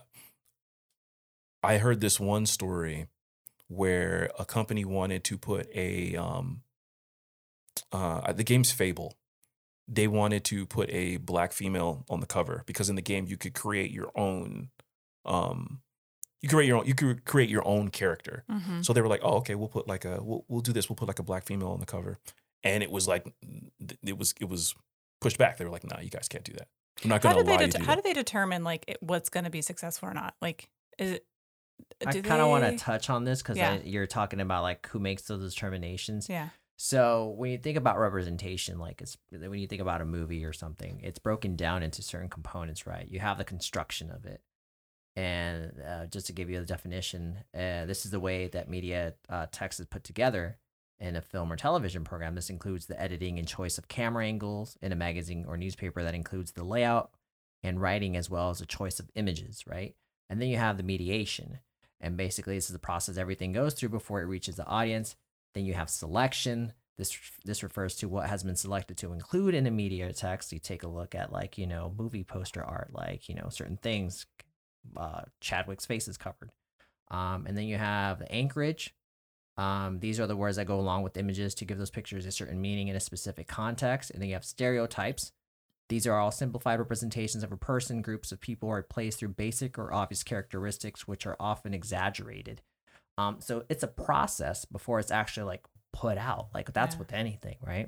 i heard this one story where a company wanted to put a um uh the game's fable they wanted to put a black female on the cover because in the game you could create your own um you create your own you could create your own character hmm so they were like, "Oh, okay, we'll put like a we'll we'll do this. We'll put like a black female on the cover." And it was like it was it was pushed back. They were like, "Nah, you guys can't do that. I'm not How going do to they allow you to do how that." do they determine like it, what's going to be successful or not? Like, is it? I do kind of want to touch on this because Yeah. you're talking about like who makes those determinations. Yeah. So when you think about representation, like it's when you think about a movie or something, it's broken down into certain components, right? You have the construction of it, and uh, just to give you the definition, uh, this is the way that media uh, text is put together in a film or television program. This includes the editing and choice of camera angles in a magazine or newspaper. That includes the layout and writing as well as the choice of images, right? And then you have the mediation, and basically this is the process everything goes through before it reaches the audience. Then you have selection. This this refers to what has been selected to include in a media text. You take a look at like you know movie poster art, like you know certain things. Uh, Chadwick's face is covered, um, and then you have the anchorage. Um, these are the words that go along with images to give those pictures a certain meaning in a specific context. And then you have stereotypes. These are all simplified representations of a person, groups of people, or a place through basic or obvious characteristics, which are often exaggerated. Um, so it's a process before it's actually like put out. Like that's Yeah. with anything, right?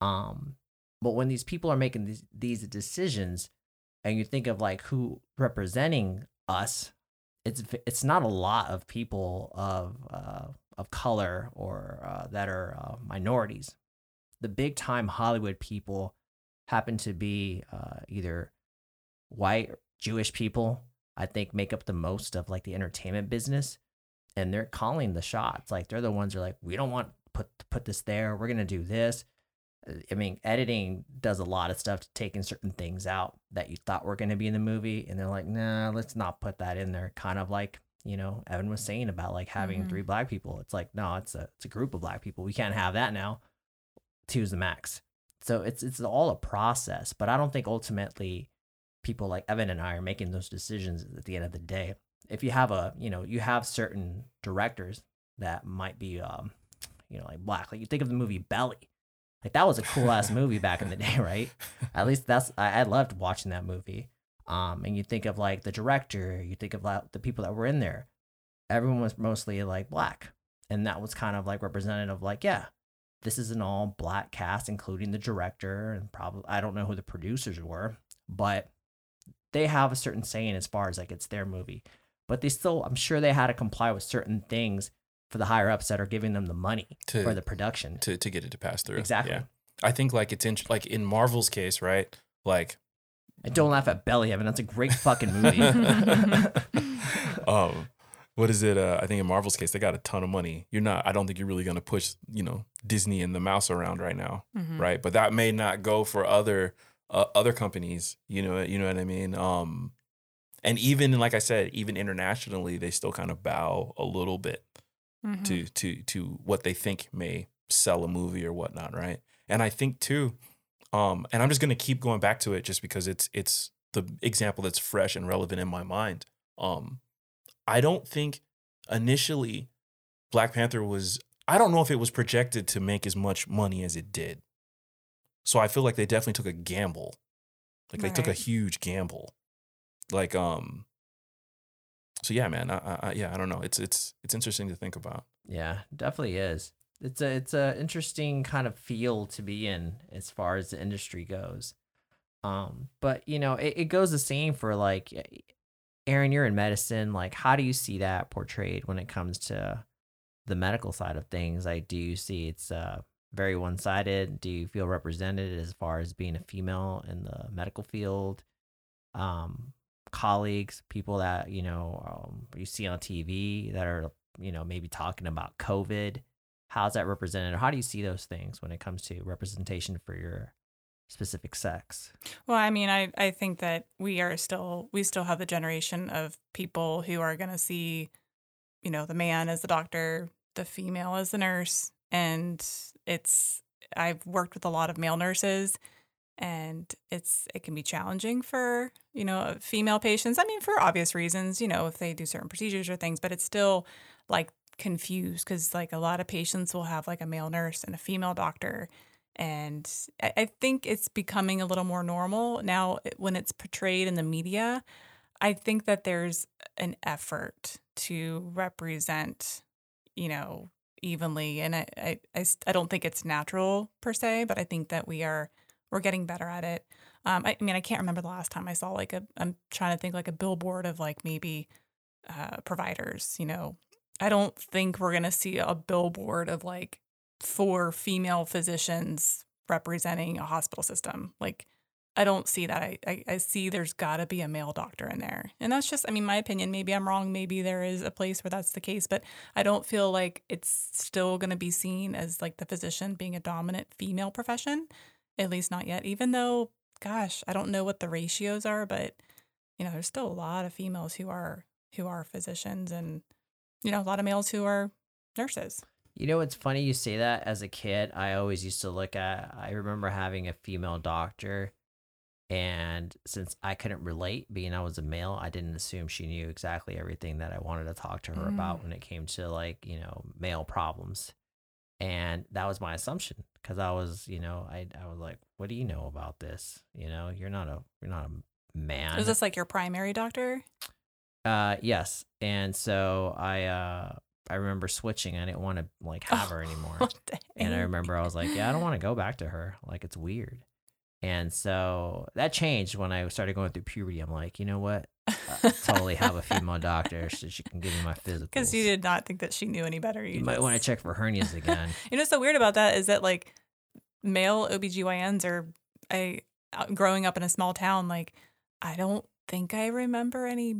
Um, but when these people are making these these decisions, and you think of like who representing us, it's it's not a lot of people of uh, of color or uh, that are uh, minorities. The big time Hollywood people happen to be uh, either white, Jewish people. I think make up the most of like the entertainment business, and they're calling the shots. Like they're the ones who are like, we don't want put put this there. We're gonna do this. I mean, editing does a lot of stuff to taking certain things out that you thought were gonna be in the movie, and they're like, nah, let's not put that in there. Kind of like you know Evan was saying about like having Mhm. three black people. It's like no, it's a it's a group of black people. We can't have that now. Two's the max. So it's it's all a process, but I don't think ultimately people like Evan and I are making those decisions at the end of the day. If you have a, you know, you have certain directors that might be, um, you know, like black. Like you think of the movie Belly, like that was a cool ass movie back in the day, [LAUGHS] right? At least that's I, I loved watching that movie. Um, and you think of like the director, you think of like the people that were in there. Everyone was mostly like black, and that was kind of like representative. Like, yeah, this is an all black cast, including the director and probably I don't know who the producers were, but they have a certain saying as far as like it's their movie. But they still, I'm sure they had to comply with certain things for the higher ups that are giving them the money To- for the production. to to get it to pass through. Exactly. Yeah. I think like it's in like in Marvel's case, right? Like And don't laugh at Belly Evan. That's a great fucking movie. [LAUGHS] [LAUGHS] um what is it uh, i think in marvel's case they got a ton of money you're not i don't think you're really going to push you know disney and the mouse around right now Mhm. right but that may not go for other uh, other companies you know you know what i mean um and even like i said even internationally they still kind of bow a little bit Mhm. to to to what they think may sell a movie or whatnot, right? And I think too, um, and I'm just gonna keep going back to it just because it's it's the example that's fresh and relevant in my mind. Um, I don't think initially Black Panther was. I don't know if it was projected to make as much money as it did. So I feel like they definitely took a gamble. Like they took a huge gamble. Like um. So yeah, man. I, I, yeah, I don't know. It's it's it's interesting to think about. Yeah, definitely is. it's a it's a interesting kind of field to be in as far as the industry goes. Um, but you know, it, it goes the same for like Aaron, you're in medicine. Like, how do you see that portrayed when it comes to the medical side of things? Like, do you see it's uh very one sided? Do you feel represented as far as being a female in the medical field? Um, colleagues, people that you know um, you see on TV that are you know maybe talking about COVID. How's that represented? Or how do you see those things when it comes to representation for your specific sex? Well, I mean, I, I think that we are still we still have the generation of people who are going to see, you know, the man as the doctor, the female as the nurse, and it's I've worked with a lot of male nurses and it's it can be challenging for you know female patients. I mean for obvious reasons you know if they do certain procedures or things but it's still like confused because like a lot of patients will have like a male nurse and a female doctor and I, I think it's becoming a little more normal now when it's portrayed in the media. I think that there's an effort to represent you know evenly and I, I i i don't think it's natural per se but i think that we are we're getting better at it. Um, I, I, mean, I can't remember the last time I saw like a. I'm trying to think like a billboard of like maybe uh, providers. You know, I don't think we're gonna see a billboard of like four female physicians representing a hospital system. Like, I don't see that. I I, I see there's got to be a male doctor in there, and that's just. I mean, my opinion. Maybe I'm wrong. Maybe there is a place where that's the case, but I don't feel like it's still gonna be seen as like the physician being a dominant female profession at least not yet. Even though, gosh, I don't know what the ratios are, but you know, there's still a lot of females who are who are physicians, and you know, a lot of males who are nurses. You know, it's funny you say that. As a kid, I always used to look at. I remember having a female doctor, and since I couldn't relate, being I was a male, I didn't assume she knew exactly everything that I wanted to talk to her mm. about when it came to like you know male problems, and that was my assumption because I was, you know, I I was like, what do you know about this? You know, you're not a you're not a man. Is this like your primary doctor? Uh, yes. And so I uh I remember switching. I didn't want to like have her [LAUGHS] anymore. Oh, and I remember I was like, yeah, I don't want to go back to her. Like it's weird. And so that changed when I started going through puberty. I'm like, you know what? I totally have a female doctor so she can give me my physical. Because you did not think that she knew any better. You, you might want to check for hernias again. [LAUGHS] you know, what's so weird about that is that like male OBGYNs are, I, growing up in a small town, like, I don't think I remember any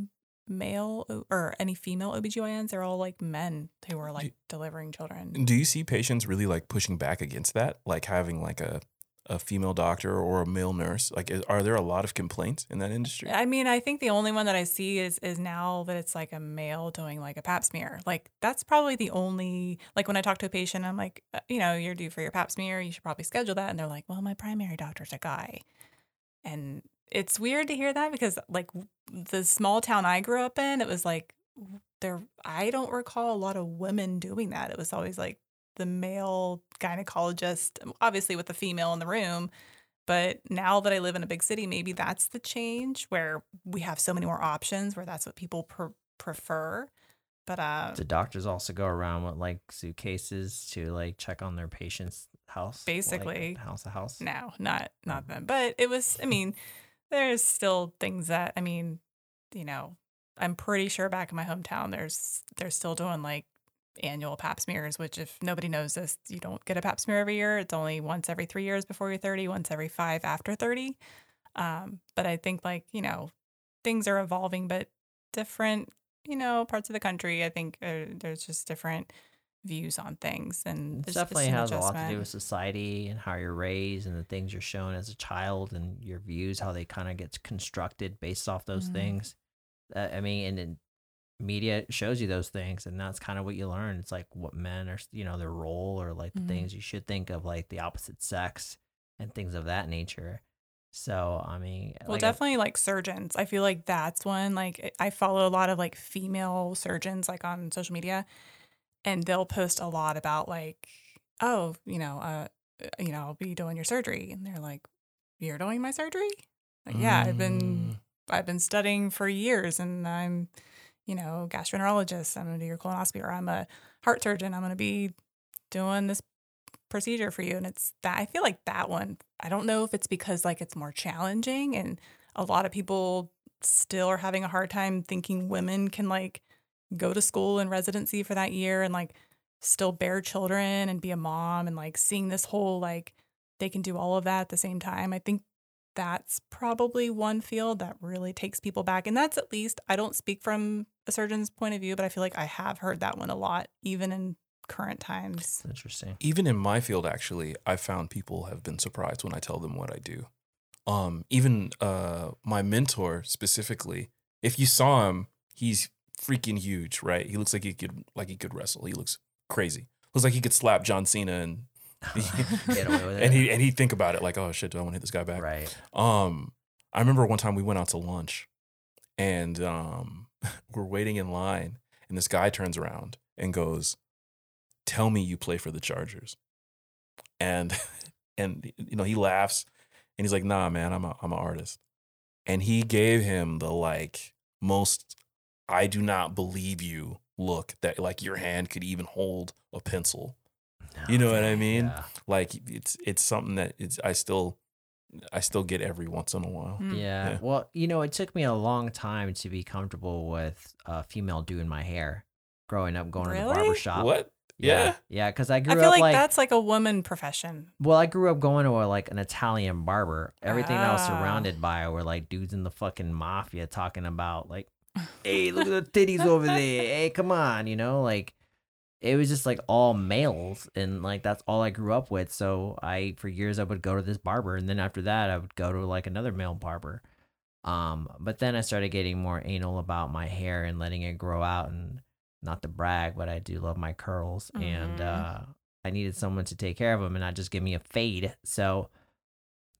male or any female OBGYNs. They're all like men who are like delivering children. Do you see patients really like pushing back against that? Like having like a a female doctor or a male nurse? Like, are there a lot of complaints in that industry? I mean, I think the only one that I see is is now that it's like a male doing like a Pap smear. Like, that's probably the only. Like when I talk to a patient, I'm like, uh, you know, you're due for your Pap smear. You should probably schedule that. And they're like, well, my primary doctor's a guy, and it's weird to hear that because like the small town I grew up in, it was like there. I don't recall a lot of women doing that. It was always like the male gynecologist, um, obviously with the female in the room. But now that I live in a big city, maybe that's the change where we have so many more options where that's what people pr- prefer. But uh, the doctors also go around with like suitcases to like check on their patient's house, basically like, house to house. No, not not them. But it was. I mean, there's still things that I mean, you know, I'm pretty sure back in my hometown, there's they're still doing like annual pap smears, which if nobody knows this, you don't get a pap smear every year. It's only once every three years before you're 30, once every five after 30. Um, but I think like, you know, things are evolving, but different, you know, parts of the country, I think uh, there's just different views on things. And it definitely has a lot to do with society and how you're raised and the things you're shown as a child and your views, how they kind of get constructed based off those mm-hmm. things. Uh, I mean, and, and media shows you those things and that's kind of what you learn it's like what men are you know their role or like the mm-hmm. things you should think of like the opposite sex and things of that nature so i mean well like definitely I, like surgeons i feel like that's one like i follow a lot of like female surgeons like on social media and they'll post a lot about like oh you know uh you know i'll be doing your surgery and they're like you're doing my surgery like yeah i've been mm. i've been studying for years and i'm you know, gastroenterologist, I'm going to do your colonoscopy, or I'm a heart surgeon, I'm going to be doing this procedure for you. And it's that I feel like that one, I don't know if it's because like it's more challenging and a lot of people still are having a hard time thinking women can like go to school and residency for that year and like still bear children and be a mom and like seeing this whole like they can do all of that at the same time. I think that's probably one field that really takes people back. And that's at least, I don't speak from a surgeon's point of view, but I feel like I have heard that one a lot, even in current times. Interesting. Even in my field, actually, I found people have been surprised when I tell them what I do. Um, even uh, my mentor specifically, if you saw him, he's freaking huge, right? He looks like he could like he could wrestle. He looks crazy. Looks like he could slap John Cena and Get away with it. and he and he'd think about it like, oh shit, do I want to hit this guy back? right. Um, I remember one time we went out to lunch, and um, [LAUGHS] we're waiting in line, and this guy turns around and goes, "Tell me you play for the Chargers," and [LAUGHS] and you know he laughs, and he's like, "Nah, man, I'm a I'm an artist," and he gave him the like most I do not believe you look that like your hand could even hold a pencil You know what I mean? Yeah. like it's it's something that it's I still I still get every once in a while. Mm. Yeah. Yeah. Well, you know, it took me a long time to be comfortable with a female doing my hair. Growing up, going to the Really? barber shop. What? Yeah. Yeah. Yeah, because I grew I feel up like, like, that's like a woman profession. well, I grew up going to a, like an Italian barber. Everything I was Ah. surrounded by were like dudes in the fucking mafia talking about like, [LAUGHS] hey, look at the titties over there. Hey, come on, you know, like it was just like all males and like that's all I grew up with. So I for years I would go to this barber and then after that I would go to like another male barber. Um, but then I started getting more anal about my hair and letting it grow out and not to brag, but I do love my curls and Mhm. uh I needed someone to take care of them and not just give me a fade. So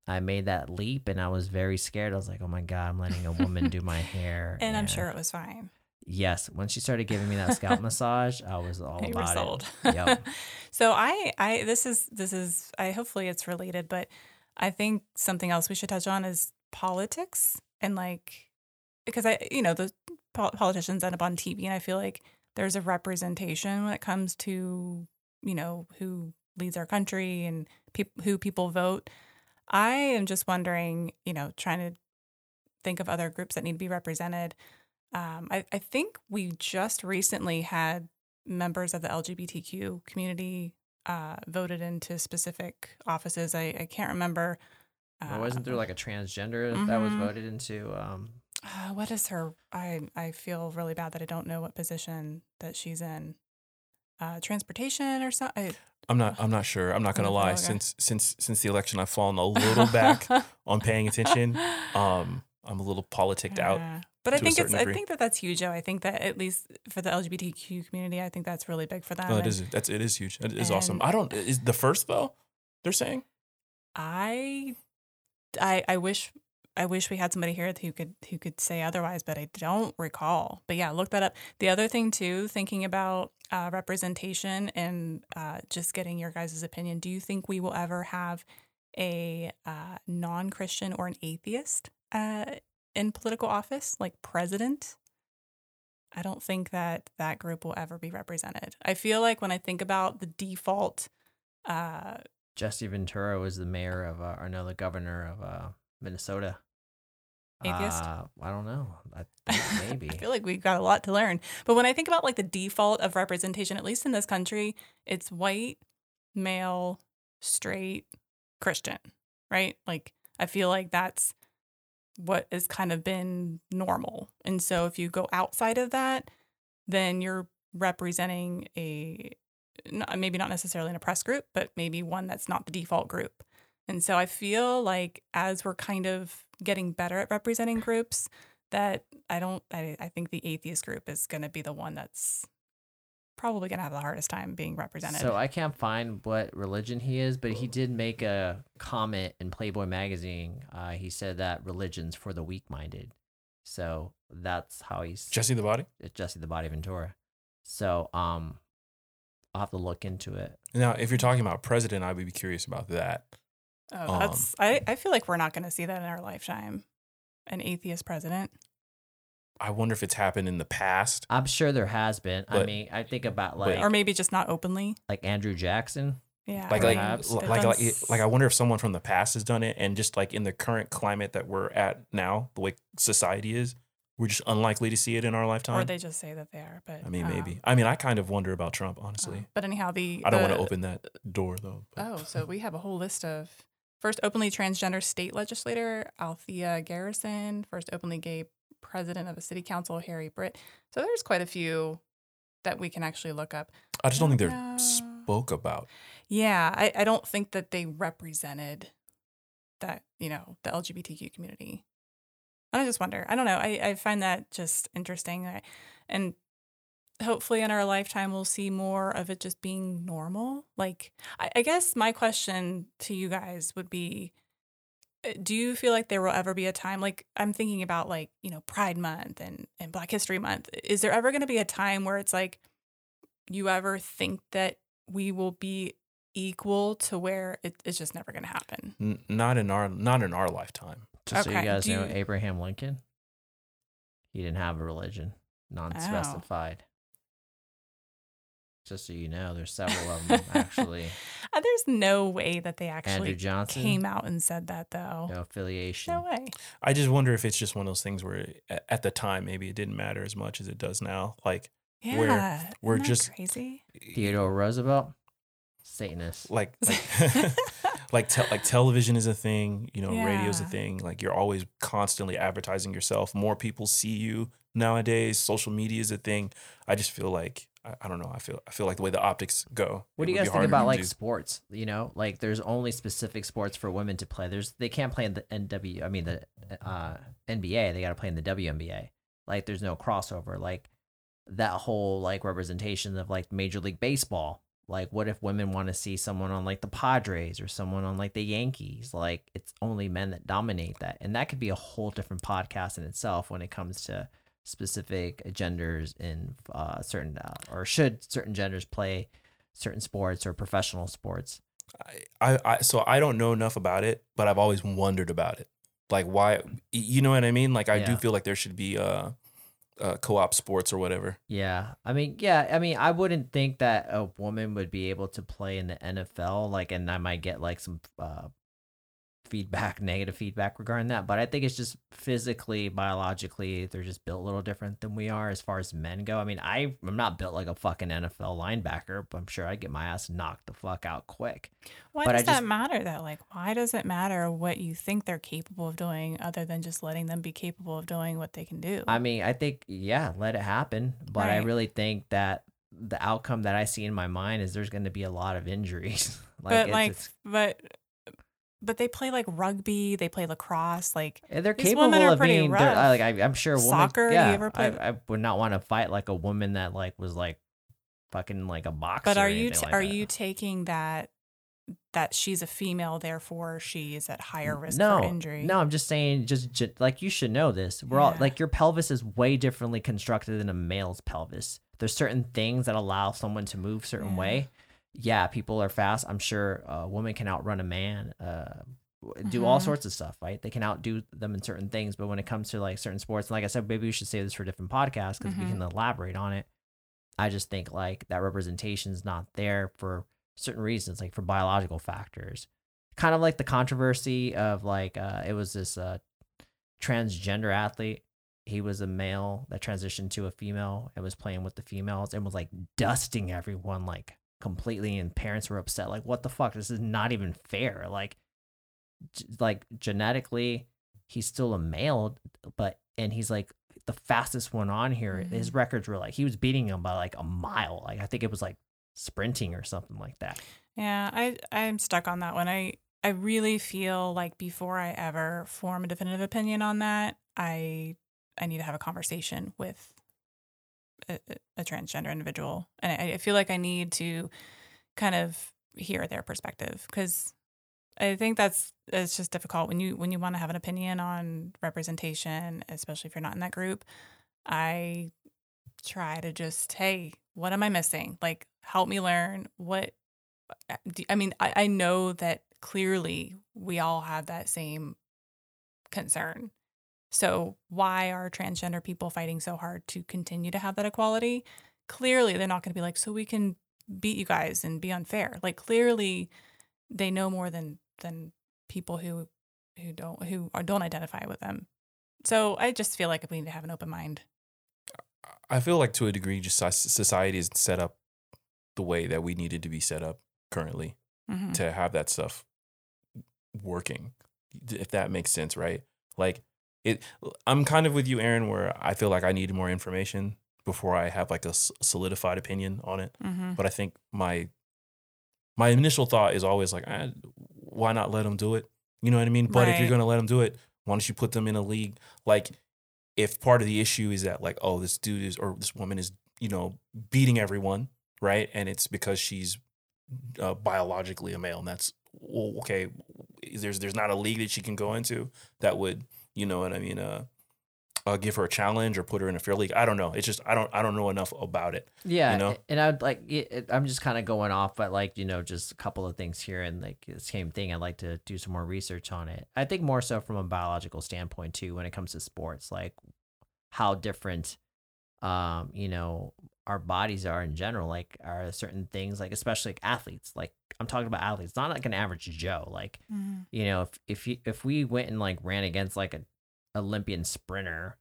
I made that leap and I was very scared. I was like, "Oh my god, I'm letting a woman do my hair." [LAUGHS] And I'm sure it was fine. Yes, when she started giving me that scalp [LAUGHS] massage, I was all you about sold. it. Yep. [LAUGHS] so I, I, this is, this is, I hopefully it's related, but I think something else we should touch on is politics and like, because I, you know, the politicians end up on TV, and I feel like there's a representation when it comes to, you know, who leads our country and peop- who people vote. I am just wondering, you know, trying to think of other groups that need to be represented. Um, I, I think we just recently had members of the LGBTQ community uh, voted into specific offices. I, I can't remember. Or wasn't there uh, like a transgender that was Mhm. voted into? Um, uh, what is her? I I feel really bad that I don't know what position that she's in. Uh, transportation or something. I'm not I'm not sure. I'm not gonna lie. okay. Since since since the election I've fallen a [LAUGHS] little back on paying attention. [LAUGHS] Um I'm a little politicked out. But I think it's certain I think that that's huge. Though I think that at least for the LGBTQ community, I think that's really big for them. No, it And is that's it is huge. It is awesome. I don't is the first though, they're saying? I, I, I wish, I wish we had somebody here who could who could say otherwise, but I don't recall. But yeah, look that up. The other thing too, thinking about uh, representation and uh, just getting your guys' opinion. Do you think we will ever have a uh, non-Christian or an atheist uh, in political office, like president? I don't think that that group will ever be represented. I feel like when I think about the default. Uh, Jesse Ventura was the mayor of, uh, or no, the governor of uh, Minnesota. Atheist? Uh, I don't know. I [LAUGHS] maybe. I feel like we've got a lot to learn. But when I think about like the default of representation, at least in this country, it's white, male, straight, Christian, right? Like I feel like that's what has kind of been normal. And so if you go outside of that, then you're representing a maybe not necessarily an oppressed group, but maybe one that's not the default group. And so I feel like as we're kind of getting better at representing groups, that I don't, I, I think the atheist group is going to be the one that's probably going to have the hardest time being represented. So I can't find what religion he is, but he did make a comment in Playboy magazine. Uh, he said that religion's for the weak-minded. So that's how he's Jesse the body? it's Jesse the Body Ventura. So um, I'll have to look into it. Now, if you're talking about president, I would be curious about that. oh, um, that's, I, I feel like we're not going to see that in our lifetime. An atheist president. I wonder if it's happened in the past. I'm sure there has been. I But- mean, I think about like or maybe just not openly. like Andrew Jackson. Yeah. Like like Perhaps. like it like, like runs- like I wonder if someone from the past has done it, and just like in the current climate that we're at now, the way society is, we're just unlikely to see it in our lifetime. or they just say that they are. But I mean, um, maybe. I mean, I kind of wonder about Trump, honestly. uh, but anyhow, the I don't want the- to open that door though. but- Oh, so we have a whole list of first openly transgender state legislator Althea Garrison, first openly gay president of the city council Harry Britt. So there's quite a few that we can actually look up. I just don't think they're Uh, spoke about. Yeah, I, I don't think that they represented that, you know, the LGBTQ community. And I just wonder. I don't know. I, I find that just interesting. I, and hopefully in our lifetime we'll see more of it just being normal. Like I, I guess my question to you guys would be Uh, do you feel like there will ever be a time like I'm thinking about like, you know, Pride Month and, and Black History Month. Is there ever gonna be a time where it's like you ever think that we will be equal to where it, it's just never gonna happen? N- not in our not in our lifetime. Just so you guys do know, you- Abraham Lincoln, he didn't have a religion, oh. non-specified. Just so you know, there's several of them actually. [LAUGHS] Uh, There's no way that they Andrew actually Johnson, came out and said that though. no affiliation. No way. I just wonder if it's just one of those things where a- at the time maybe it didn't matter as much as it does now. Like Yeah. We're- we're that just- crazy. Theodore Roosevelt, Satanist. like like [LAUGHS] [LAUGHS] like, te- like television is a thing, you know, radio's a thing. Like you're always constantly advertising yourself. More people see you nowadays. Social media is a thing. I just feel like I, I don't know. I feel I feel like the way the optics go. What do you guys think about like do. sports? You know, like there's only specific sports for women to play. There's they can't play in the NW. I mean the uh, NBA. They got to play in the WNBA. Like there's no crossover. Like that whole like representation of like Major League Baseball. Like what if women want to see someone on like the Padres or someone on like the Yankees? Like it's only men that dominate that, and that could be a whole different podcast in itself when it comes to specific genders in uh, certain uh, or should certain genders play certain sports or professional sports. I, I so I don't know enough about it, but I've always wondered about it. Like why you know what I mean? Like I do feel like there should be uh, uh co-op sports or whatever. Yeah, I mean, yeah, I mean, I wouldn't think that a woman would be able to play in the NFL, like, and I might get like some uh, feedback, negative feedback regarding that. But I think it's just physically, biologically, they're just built a little different than we are as far as men go. I mean, I I'm not built like a fucking NFL linebacker, but I'm sure I'd get my ass knocked the fuck out quick. Why But I does that just- matter though? Like, why does it matter what you think they're capable of doing other than just letting them be capable of doing what they can do? I mean, I think yeah, let it happen. But I really think that the outcome that I see in my mind is there's going to be a lot of injuries. [LAUGHS] like, but it's- like, but but they play like rugby, they play lacrosse, like Yeah, they're These capable women are of pretty being. like I, I'm sure. a Woman, Soccer, Yeah, I, I would not want to fight like a woman that like was like fucking like a boxer. But are you t- like are that. you taking that that she's a female, therefore she is at higher risk no, for injury? No, I'm just saying. Just, ju- like you should know this. We're all like your pelvis is way differently constructed than a male's pelvis. There's certain things that allow someone to move certain Yeah. way. Yeah, people are fast. I'm sure a woman can outrun a man. Uh, do all Mhm. sorts of stuff, right? They can outdo them in certain things, but when it comes to like certain sports, and like I said, maybe we should save this for a different podcast because we Mhm. can elaborate on it. I just think like that representation is not there for certain reasons, like for biological factors. Kind of like the controversy of like uh, it was this uh, transgender athlete. He was a male that transitioned to a female and was playing with the females and was like dusting everyone like completely. And parents were upset, like, "What the fuck? This is not even fair." Like, g- like genetically, he's still a male, but and he's like the fastest one on here. His mm-hmm. records were like he was beating him by like a mile. Like I think it was like sprinting or something like that. Yeah, I I'm stuck on that one. I I really feel like before I ever form a definitive opinion on that, I I need to have a conversation with a, a- transgender individual, and I, I feel like I need to kind of hear their perspective because I think that's it's just difficult when you when you want to have an opinion on representation, especially if you're not in that group. I try to just hey, what am I missing? Like, help me learn what uh, do- I mean, I, I know that clearly we all have that same concern. So why are transgender people fighting so hard to continue to have that equality? Clearly, they're not going to be like, so we can beat you guys and be unfair. Like clearly, they know more than than people who who don't who are, don't identify with them. So I just feel like we need to have an open mind. I feel like to a degree, just society is set up the way that we needed to be set up currently Mhm. to have that stuff working, if that makes sense, right? Like it, I'm kind of with you, Aaron, where I feel like I need more information before I have like a solidified opinion on it. Mhm. But I think my my initial thought is always like, eh, why not let them do it? You know what I mean? But if you're gonna let them do it, why don't you put them in a league? Like, if part of the issue is that like, oh, this dude is or this woman is, you know, beating everyone, right? And it's because she's uh, biologically a male, and that's well, okay. There's there's not a league that she can go into that would, you know what I mean? Uh, uh, give her a challenge or put her in a fair league. I don't know. It's just I don't I don't know enough about it. Yeah, you know? and I'd like it, I'm just kind of going off, but like you know, just a couple of things here, and like the same thing. I'd like to do some more research on it. I think more so from a biological standpoint too, when it comes to sports, like how different, um, you know, our bodies are in general. Like, are certain things like, especially like athletes. Like, I'm talking about athletes, not like an average Joe. Like, Mhm. you know, if if you, if we went and like ran against like a Olympian sprinter,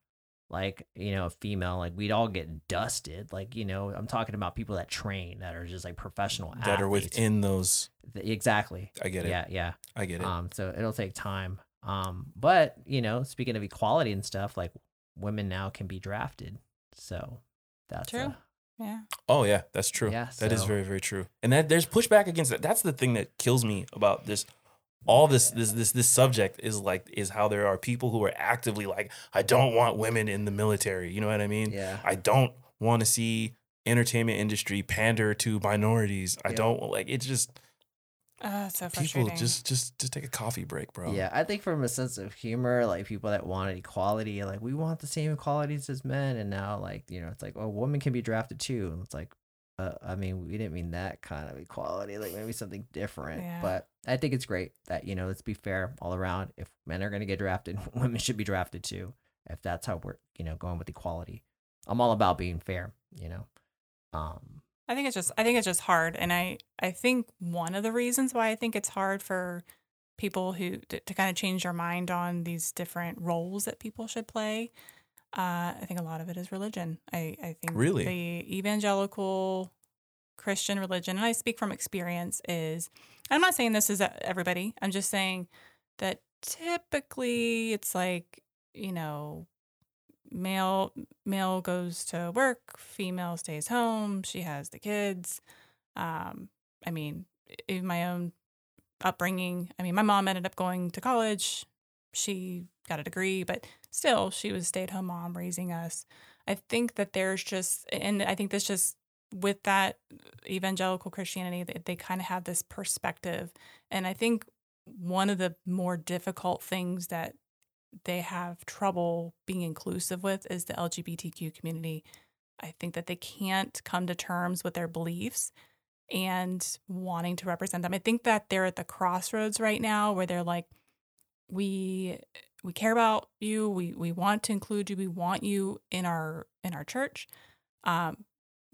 like you know, a female, like we'd all get dusted. Like you know, I'm talking about people that train that are just like professional That are within those. Exactly. I get it. Yeah, yeah. I get it. Um, so it'll take time. Um, but you know, speaking of equality and stuff, like women now can be drafted. So that's True. uh, Yeah. Oh yeah, that's true. Yeah, that is so- very very true. And that there's pushback against that. That's the thing that kills me about this. All this this this this subject is like is how there are people who are actively like I don't want women in the military. You know what I mean? yeah. I don't want to see entertainment industry pander to minorities. I Yeah. don't like it's just Oh, so people just just just take a coffee break, bro. Yeah, I think from a sense of humor, like people that wanted equality, like we want the same equalities as men, and now like you know, it's like, well, women can be drafted too, and it's like, uh, I mean, we didn't mean that kind of equality, like maybe something different. Yeah. But I think it's great that you know, let's be fair all around. If men are gonna get drafted, [LAUGHS] women should be drafted too. If that's how we're you know going with equality, I'm all about being fair. You know, um, I think it's just I think it's just hard, and I I think one of the reasons why I think it's hard for people who to, to kind of change their mind on these different roles that people should play. Uh, I think a lot of it is religion. I I think Really? the evangelical Christian religion, and I speak from experience, is I'm not saying this is everybody. I'm just saying that typically it's like you know male male goes to work, female stays home, she has the kids. Um, I mean, in my own upbringing, I mean, my mom ended up going to college. She got a degree, but still, she was stay at home mom raising us. I think that there's just, and I think this just with that evangelical Christianity, they, they kind of have this perspective. And I think one of the more difficult things that they have trouble being inclusive with is the LGBTQ community. I think that they can't come to terms with their beliefs and wanting to represent them. I think that they're at the crossroads right now where they're like, we we care about you. We we want to include you. We want you in our in our church. Um,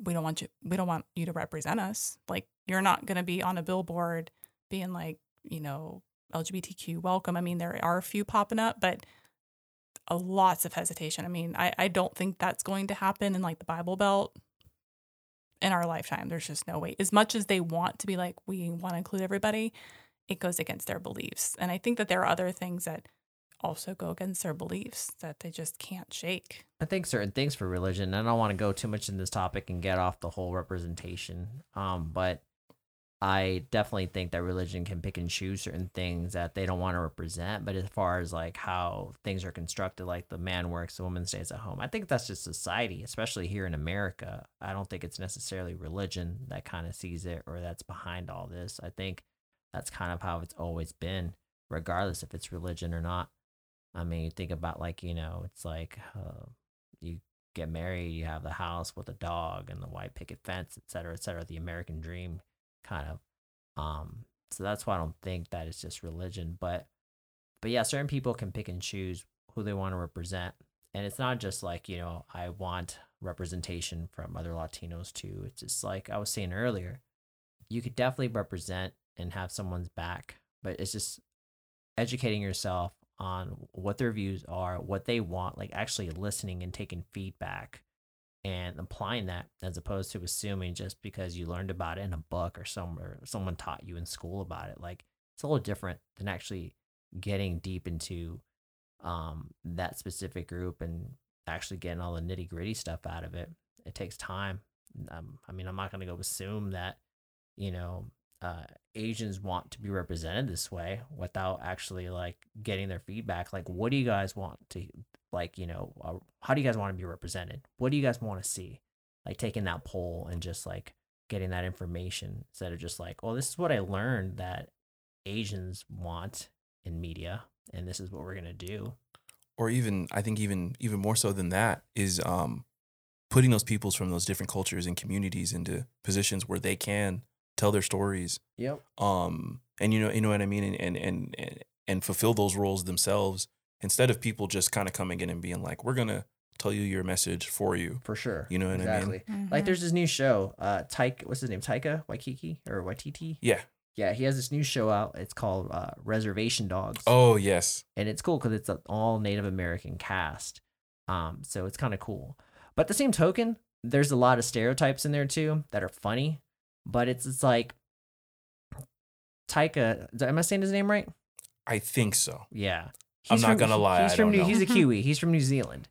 we don't want you. We don't want you to represent us. Like you're not going to be on a billboard being like, you know, LGBTQ welcome. I mean, there are a few popping up, but a lots of hesitation. I mean, I, I don't think that's going to happen in like the Bible Belt in our lifetime. There's just no way. As much as they want to be like, we want to include everybody, it goes against their beliefs. And I think that there are other things that also go against their beliefs that they just can't shake. I think certain things for religion. I don't want to go too much in this topic and get off the whole representation. Um, but I definitely think that religion can pick and choose certain things that they don't want to represent. But as far as like how things are constructed, like the man works, the woman stays at home, I think that's just society, especially here in America. I don't think it's necessarily religion that kind of sees it or that's behind all this. I think that's kind of how it's always been, regardless if it's religion or not. I mean, you think about like, you know, it's like uh, you get married, you have the house with a dog and the white picket fence, et cetera, et cetera, the American dream kind of. Um, so that's why I don't think that it's just religion. But but yeah, certain people can pick and choose who they want to represent. And it's not just like, you know, I want representation from other Latinos too. It's just like I was saying earlier, you could definitely represent and have someone's back, but it's just educating yourself on what their views are, what they want, like actually listening and taking feedback and applying that as opposed to assuming just because you learned about it in a book or somewhere someone taught you in school about it. Like it's a little different than actually getting deep into um, that specific group and actually getting all the nitty gritty stuff out of it. It takes time. Um, I mean, I'm not going to go assume that, you know, uh, Asians want to be represented this way without actually like getting their feedback. Like, what do you guys want to, like, you know, uh, how do you guys want to be represented? What do you guys want to see? Like, taking that poll and just like getting that information instead of just like, well, this is what I learned that Asians want in media, and this is what we're gonna do. Or even, I think even even more so than that is um, putting those peoples from those different cultures and communities into positions where they can tell their stories. Yep. Um, and you know, you know what I mean, and and and and, and fulfill those roles themselves instead of people just kind of coming in and being like, "We're gonna tell you your message for you." For sure. You know what I mean? exactly. Like there's this new show, uh Taika what's his name? Taika Waikiki or Waititi? Yeah. Yeah, he has this new show out. It's called uh, Reservation Dogs. Oh yes. and it's cool because it's an all Native American cast. Um, so it's kind of cool. But the same token, there's a lot of stereotypes in there too that are funny. But it's it's like Taika. Am I saying his name right? I think so. Yeah. I'm not gonna lie, He's I from don't New, know. he's a Kiwi. He's from New Zealand.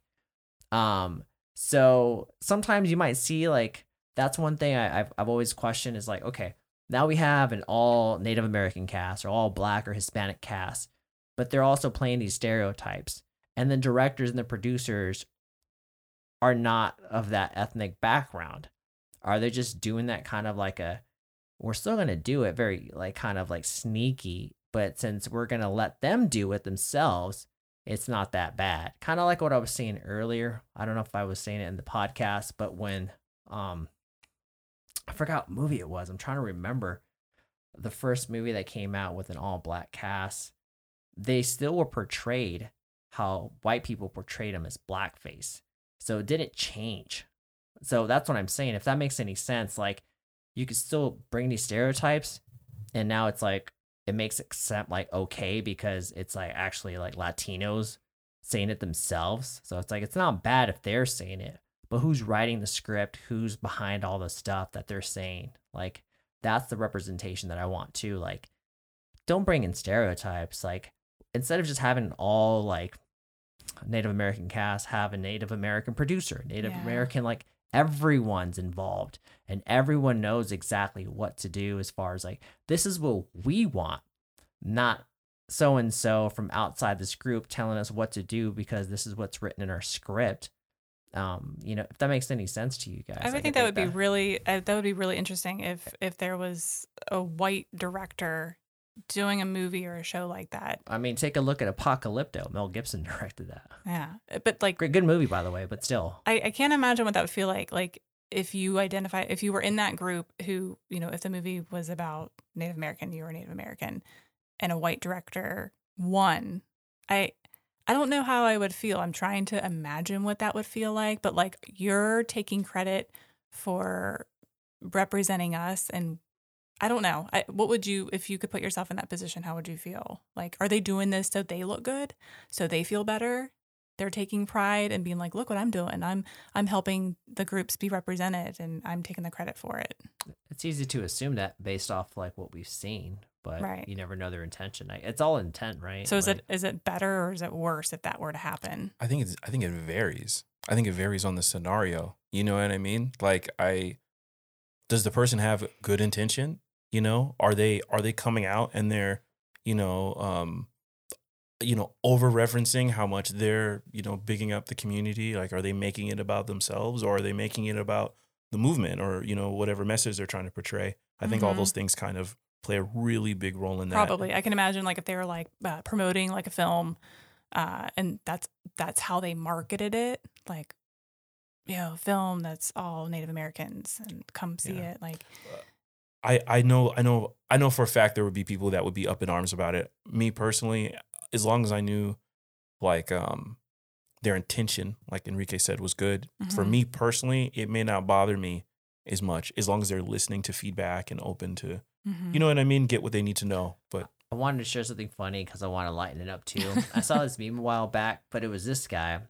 Um. So sometimes you might see like that's one thing I, I've I've always questioned is like okay now we have an all Native American cast or all Black or Hispanic cast, but they're also playing these stereotypes, and the directors and the producers are not of that ethnic background. Are they just doing that kind of like a we're still going to do it very like kind of like sneaky but since we're going to let them do it themselves it's not that bad. Kind of like what i was saying earlier i don't know if i was saying it in the podcast but when um i forgot what movie it was i'm trying to remember the first movie that came out with an all black cast they still were portrayed how white people portrayed them as blackface. So it didn't change so that's what i'm saying if that makes any sense like you could still bring these stereotypes and now it's like it makes it sound like okay because it's like actually like latinos saying it themselves. So it's like it's not bad if they're saying it but who's writing the script? Who's behind all the stuff that they're saying? Like that's the representation that i want too like don't bring in stereotypes like instead of just having all like native american cast have a native american producer native Yeah. american like everyone's involved and everyone knows exactly what to do as far as like this is what we want not so and so from outside this group telling us what to do because this is what's written in our script. Um you know if that makes any sense to you guys I would think that would be really uh, that would be really interesting if if there was a white director doing a movie or a show like that. i mean take a look at apocalypto mel gibson [LAUGHS] directed that Yeah, but like great good movie by the way but still I, I can't imagine what that would feel like. Like if you identify, if you were in that group who, you know, if the movie was about Native American, you were Native American, and a white director won. I, I don't know how I would feel. I'm trying to imagine what that would feel like, but like you're taking credit for representing us, and I don't know. I, what would you, if you could put yourself in that position, how would you feel? Like, are they doing this so they look good, so they feel better? they're taking pride and being like, look what I'm doing. I'm I'm helping the groups be represented and I'm taking the credit for it. it's easy to assume that based off like what we've seen but Right. you never know their intention it's all intent right So is Like, it is it better or is it worse if that were to happen? I think it's I think it varies. I think it varies on the scenario. You know what I mean? Like I does the person have good intention? You know, are they are they coming out and they're, you know, um you know, over referencing how much they're, you know, bigging up the community? Like are they making it about themselves or are they making it about the movement or, you know, whatever message they're trying to portray? I think all Mhm. those things kind of play a really big role in that. Probably. I can imagine like if they were like uh, promoting like a film uh and that's that's how they marketed it, like you know, film that's all Native Americans and come see Yeah. it. Like I I know I know I know for a fact there would be people that would be up in arms about it. Me personally, as long as I knew like um their intention, like Enrique said, was good. For Mhm. me personally, it may not bother me as much as long as they're listening to feedback and open to, Mhm. you know what I mean, get what they need to know. But I wanted to share something funny because I want to lighten it up too. I saw [LAUGHS] this meme a while back, but it was this guy,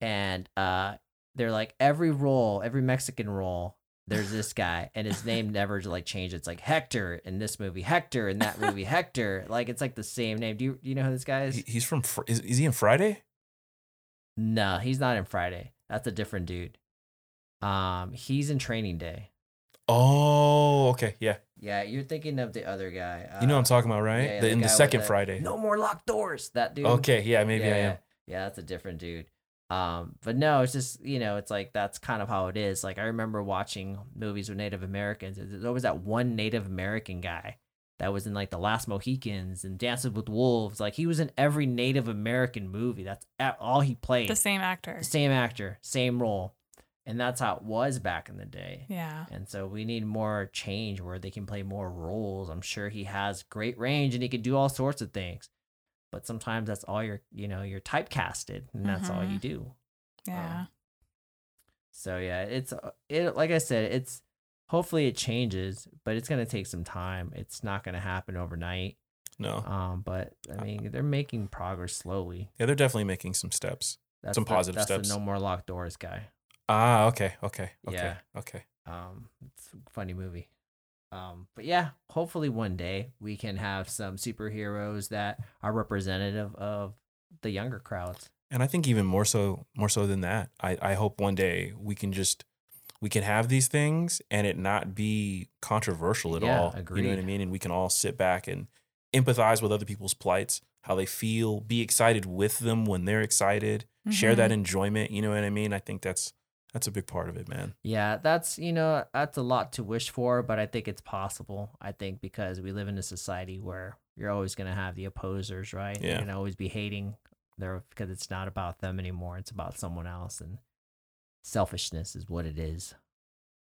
and uh, they're like every role, every Mexican role, there's this guy, and his name never like changed. It's like Hector in this movie, Hector in that movie, Hector. Like it's like the same name. Do you do you know who this guy is? he, he's from, Fr- is, is he in Friday? No, he's not in Friday. That's a different dude. Um, he's in Training Day. Oh, okay. Yeah. Yeah, you're thinking of the other guy. You know what I'm uh, talking about, right? yeah, yeah, the, the in the second Friday. No more locked doors. That dude. Okay. Yeah, maybe yeah, I am. Yeah, that's a different dude. Um, but no, it's just you know, it's like that's kind of how it is. Like I remember watching movies with Native Americans. There's always that one Native American guy that was in like The Last Mohicans and Dances with Wolves. Like he was in every Native American movie. That's all he played. the same actor. The same actor, same role, and that's how it was back in the day. Yeah. And so we need more change where they can play more roles. I'm sure he has great range and he can do all sorts of things. But sometimes that's all you're, you know, you're typecasted and that's all you Mhm. do. Yeah. So yeah, it's uh, it like I said, it's hopefully it changes, but it's going to take some time. It's not going to happen overnight. No. Um, but I mean, they're making progress slowly. Yeah, they're definitely making some steps. That's Some the- positive that's steps. The no more locked doors guy. Ah, okay. Okay. Okay. Yeah. Okay. Um, it's a funny movie. Um, but yeah, hopefully one day we can have some superheroes that are representative of the younger crowds. And I think even more so, more so than that, I, I hope one day we can just we can have these things and it not be controversial at Yeah, all. You know what I mean? And we can all sit back and empathize with other people's plights, how they feel, be excited with them when they're excited, share that Mhm. enjoyment. You know what I mean? I think that's that's a big part of it, man. Yeah, that's you know that's a lot to wish for, but I think it's possible. I think because we live in a society where you're always gonna have the opposers, right? Yeah. You're gonna always be hating there because it's not about them anymore. It's about someone else, and selfishness is what it is.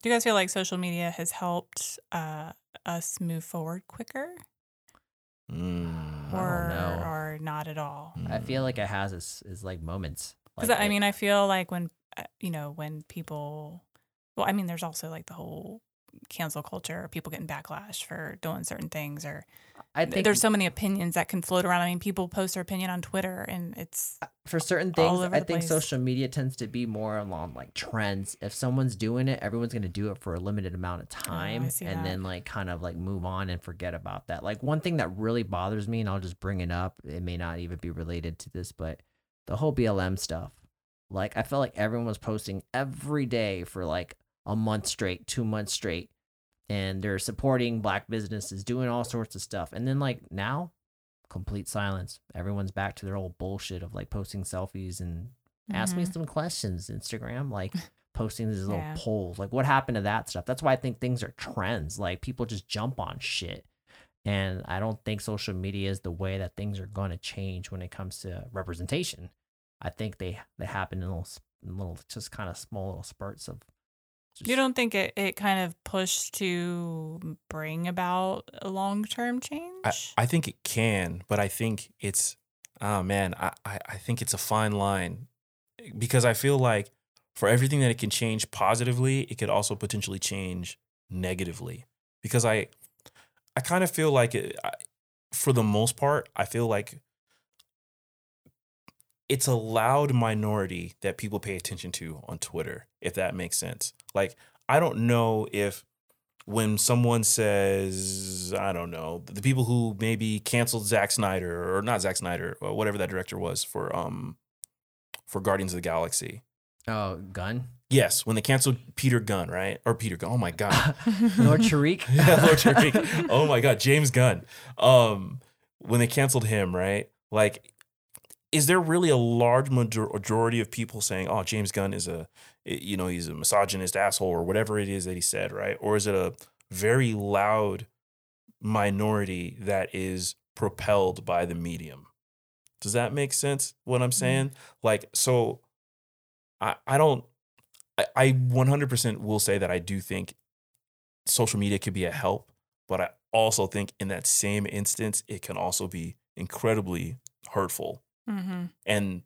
Do you guys feel like social media has helped uh, us move forward quicker, Mm. Or or not at all? I feel like it has is, is like moments. Because Like I mean, I feel like when Uh, you know when people, well, I mean, there's also like the whole cancel culture, or people getting backlash for doing certain things, or I think there's so many opinions that can float around. I mean, people post their opinion on Twitter, and it's uh, for certain things, I think place. social media tends to be more along like trends. If someone's doing it, everyone's going to do it for a limited amount of oh, time Oh, and that. then like kind of like move on and forget about that. Like one thing that really bothers me, and I'll just bring it up, it may not even be related to this, but the whole BLM stuff. Like I felt like everyone was posting every day for like a month straight, two months straight, and they're supporting black businesses, doing all sorts of stuff. And then like now, complete silence. Everyone's back to their old bullshit of like posting selfies and ask me Mhm. some questions. Instagram, like [LAUGHS] posting these little Yeah. polls. Like what happened to that stuff? That's why I think things are trends. Like people just jump on shit. And I don't think social media is the way that things are going to change when it comes to representation. I think they they happen in little in little just kind of small little spurts of. Just, You don't think it, it kind of pushed to bring about a long term change? I, I think it can, but I think it's oh man, I, I, I think it's a fine line. Because I feel like for everything that it can change positively, it could also potentially change negatively. Because I I kind of feel like it, I, for the most part, I feel like it's a loud minority that people pay attention to on Twitter, if that makes sense. Like, I don't know if when someone says, I don't know, the people who maybe canceled Zack Snyder or not Zack Snyder, or whatever that director was for um for Guardians of the Galaxy. oh Gunn Yes, when they canceled Peter Gunn, right? Or Peter Gunn. Oh my god. [LAUGHS] Lord Tariq. [LAUGHS] yeah, Lord [LAUGHS] Tariq. Oh my God, James Gunn. Um, when they canceled him, right? Like, is there really a large majority of people saying, "Oh, James Gunn is a, eh, you know, he's a misogynist asshole" or whatever it is that he said, right? Or is it a very loud minority that is propelled by the medium? Does that make sense? What I'm mm-hmm. saying? Like, so, I I don't. I, I 100% will say that I do think social media could be a help, but I also think in that same instance, it can also be incredibly hurtful Mm-hmm. And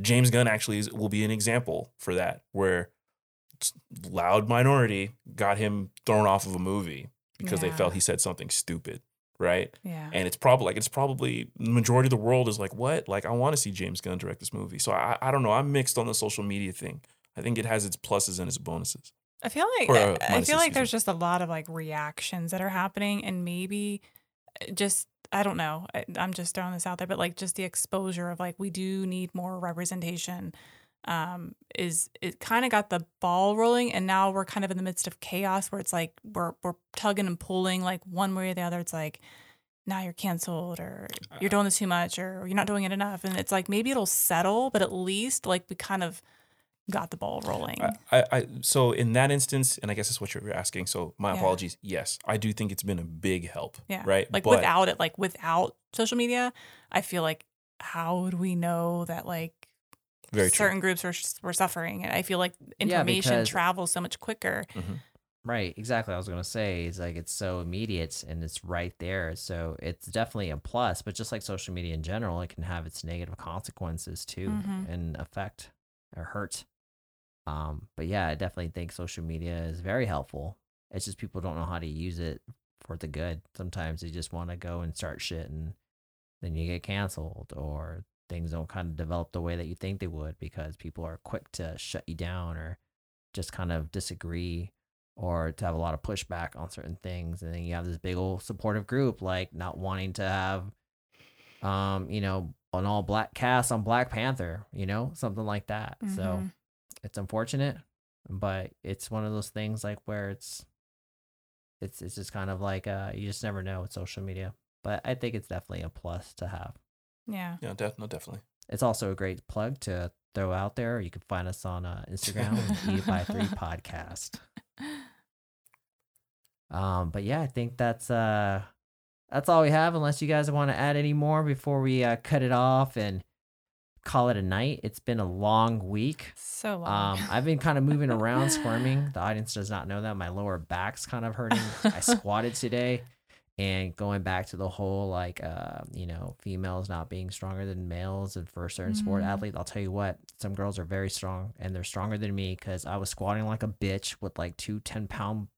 James Gunn actually is, will be an example for that, where loud minority got him thrown off of a movie because they felt he said something stupid, right? Yeah. And it's probably like it's probably the majority of the world is like, what? Like I want to see James Gunn direct this movie. So I I don't know. I'm mixed on the social media thing. I think it has its pluses and its bonuses. I feel like Or, uh, I- I feel like there's me. just a lot of like reactions that are happening, and maybe uh, just I don't know. I, I'm just throwing this out there, but like just the exposure of like we do need more representation. Um, is it kind of got the ball rolling, and now we're kind of in the midst of chaos where it's like we're we're tugging and pulling like one way or the other. It's like now you're canceled or you're doing this too much or you're not doing it enough, and it's like maybe it'll settle, but at least like we kind of got the ball rolling. I, I, I so in that instance, and I guess that's what you're asking. So my Yeah. apologies. Yes, I do think it's been a big help. Yeah. Right. Like But- without it, like without social media, I feel like how would we know that like very true. certain groups were were suffering? And I feel like information because- travels so much quicker. Mhm. Right, exactly. I was gonna say it's like it's so immediate and it's right there, so it's definitely a plus. But just like social media in general, it can have its negative consequences too Mhm. and affect or hurt. Um, but yeah, I definitely think social media is very helpful. It's just people don't know how to use it for the good. Sometimes they just want to go and start shit, and then you get canceled, or things don't kind of develop the way that you think they would because people are quick to shut you down or just kind of disagree or to have a lot of pushback on certain things and then you have this big old supportive group like not wanting to have um you know an all black cast on black panther you know something like that so Mhm. It's unfortunate but it's one of those things like where it's it's it's just kind of like uh you just never know with social media but i think it's definitely a plus to have Yeah. Yeah, def- no, definitely. it's also a great plug to throw out there you can find us on uh, instagram eat by three podcast [LAUGHS] Um, but yeah, I think that's uh that's all we have. Unless you guys want to add any more before we uh, cut it off and call it a night. It's been a long week. So long. Um, I've been kind of moving around, squirming. The audience does not know that my lower back's kind of hurting. I [LAUGHS] squatted today, and going back to the whole like uh, you know females not being stronger than males, and for a certain sport Mhm. athlete, I'll tell you what, some girls are very strong, and they're stronger than me because I was squatting like a bitch with like two 10 pound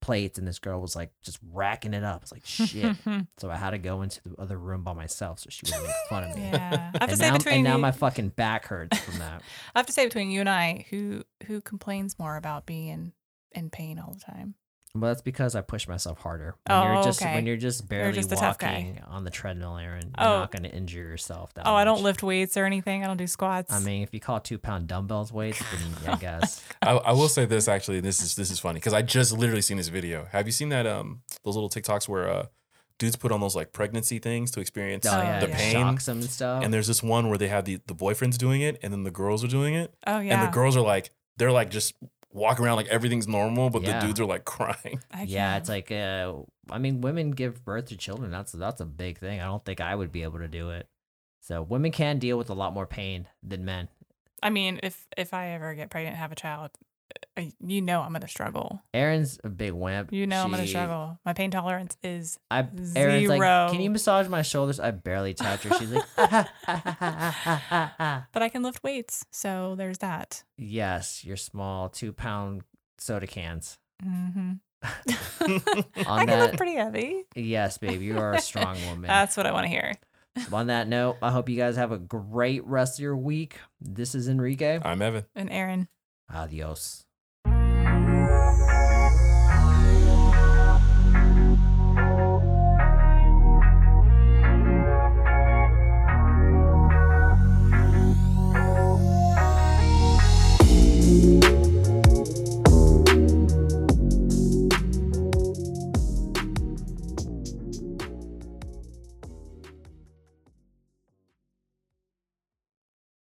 plates, and this girl was like just racking it up. It's like shit. [LAUGHS] so I had to go into the other room by myself so she wouldn't make fun of me. yeah. I have to say now, between and now you, my fucking back hurts from [LAUGHS] that. I have to say between you and I, who who complains more about being in, in pain all the time? Well, that's because I push myself harder. When Oh, you're just okay. when you're just barely just a tough guy. walking on the treadmill, Aaron, you're Oh. not going to injure yourself. That Oh, I don't lift weights or anything. I don't do squats. I mean, if you call two pound dumbbells weights, then [LAUGHS] I guess. I, I will say this actually. This is this is funny because I just literally seen this video. Have you seen that um those little TikToks where uh dudes put on those like pregnancy things to experience Oh yeah, the it pain? shocks them and stuff. And there's this one where they have the the boyfriends doing it and then the girls are doing it, oh yeah. and the girls are like they're like just walking around like everything's normal, but Yeah. the dudes are like crying. I yeah, can't. it's like uh, I mean, women give birth to children. That's that's a big thing. I don't think I would be able to do it. So women can deal with a lot more pain than men. I mean, if if I ever get pregnant and have a child, you know I'm gonna struggle. Aaron's a big wimp. You know I'm gonna struggle. My pain tolerance is I Aaron's like, can you massage my shoulders? I barely touch her. She's like, [LAUGHS] but I can lift weights, so there's that. yes, your small two pound soda cans. hmm [LAUGHS] [LAUGHS] On I can that- lift pretty heavy. Yes, babe, you are a strong woman. That's what I want to hear. On that note, I hope you guys have a great rest of your week. This is Enrique. I'm Evan. And Aaron. Adiós.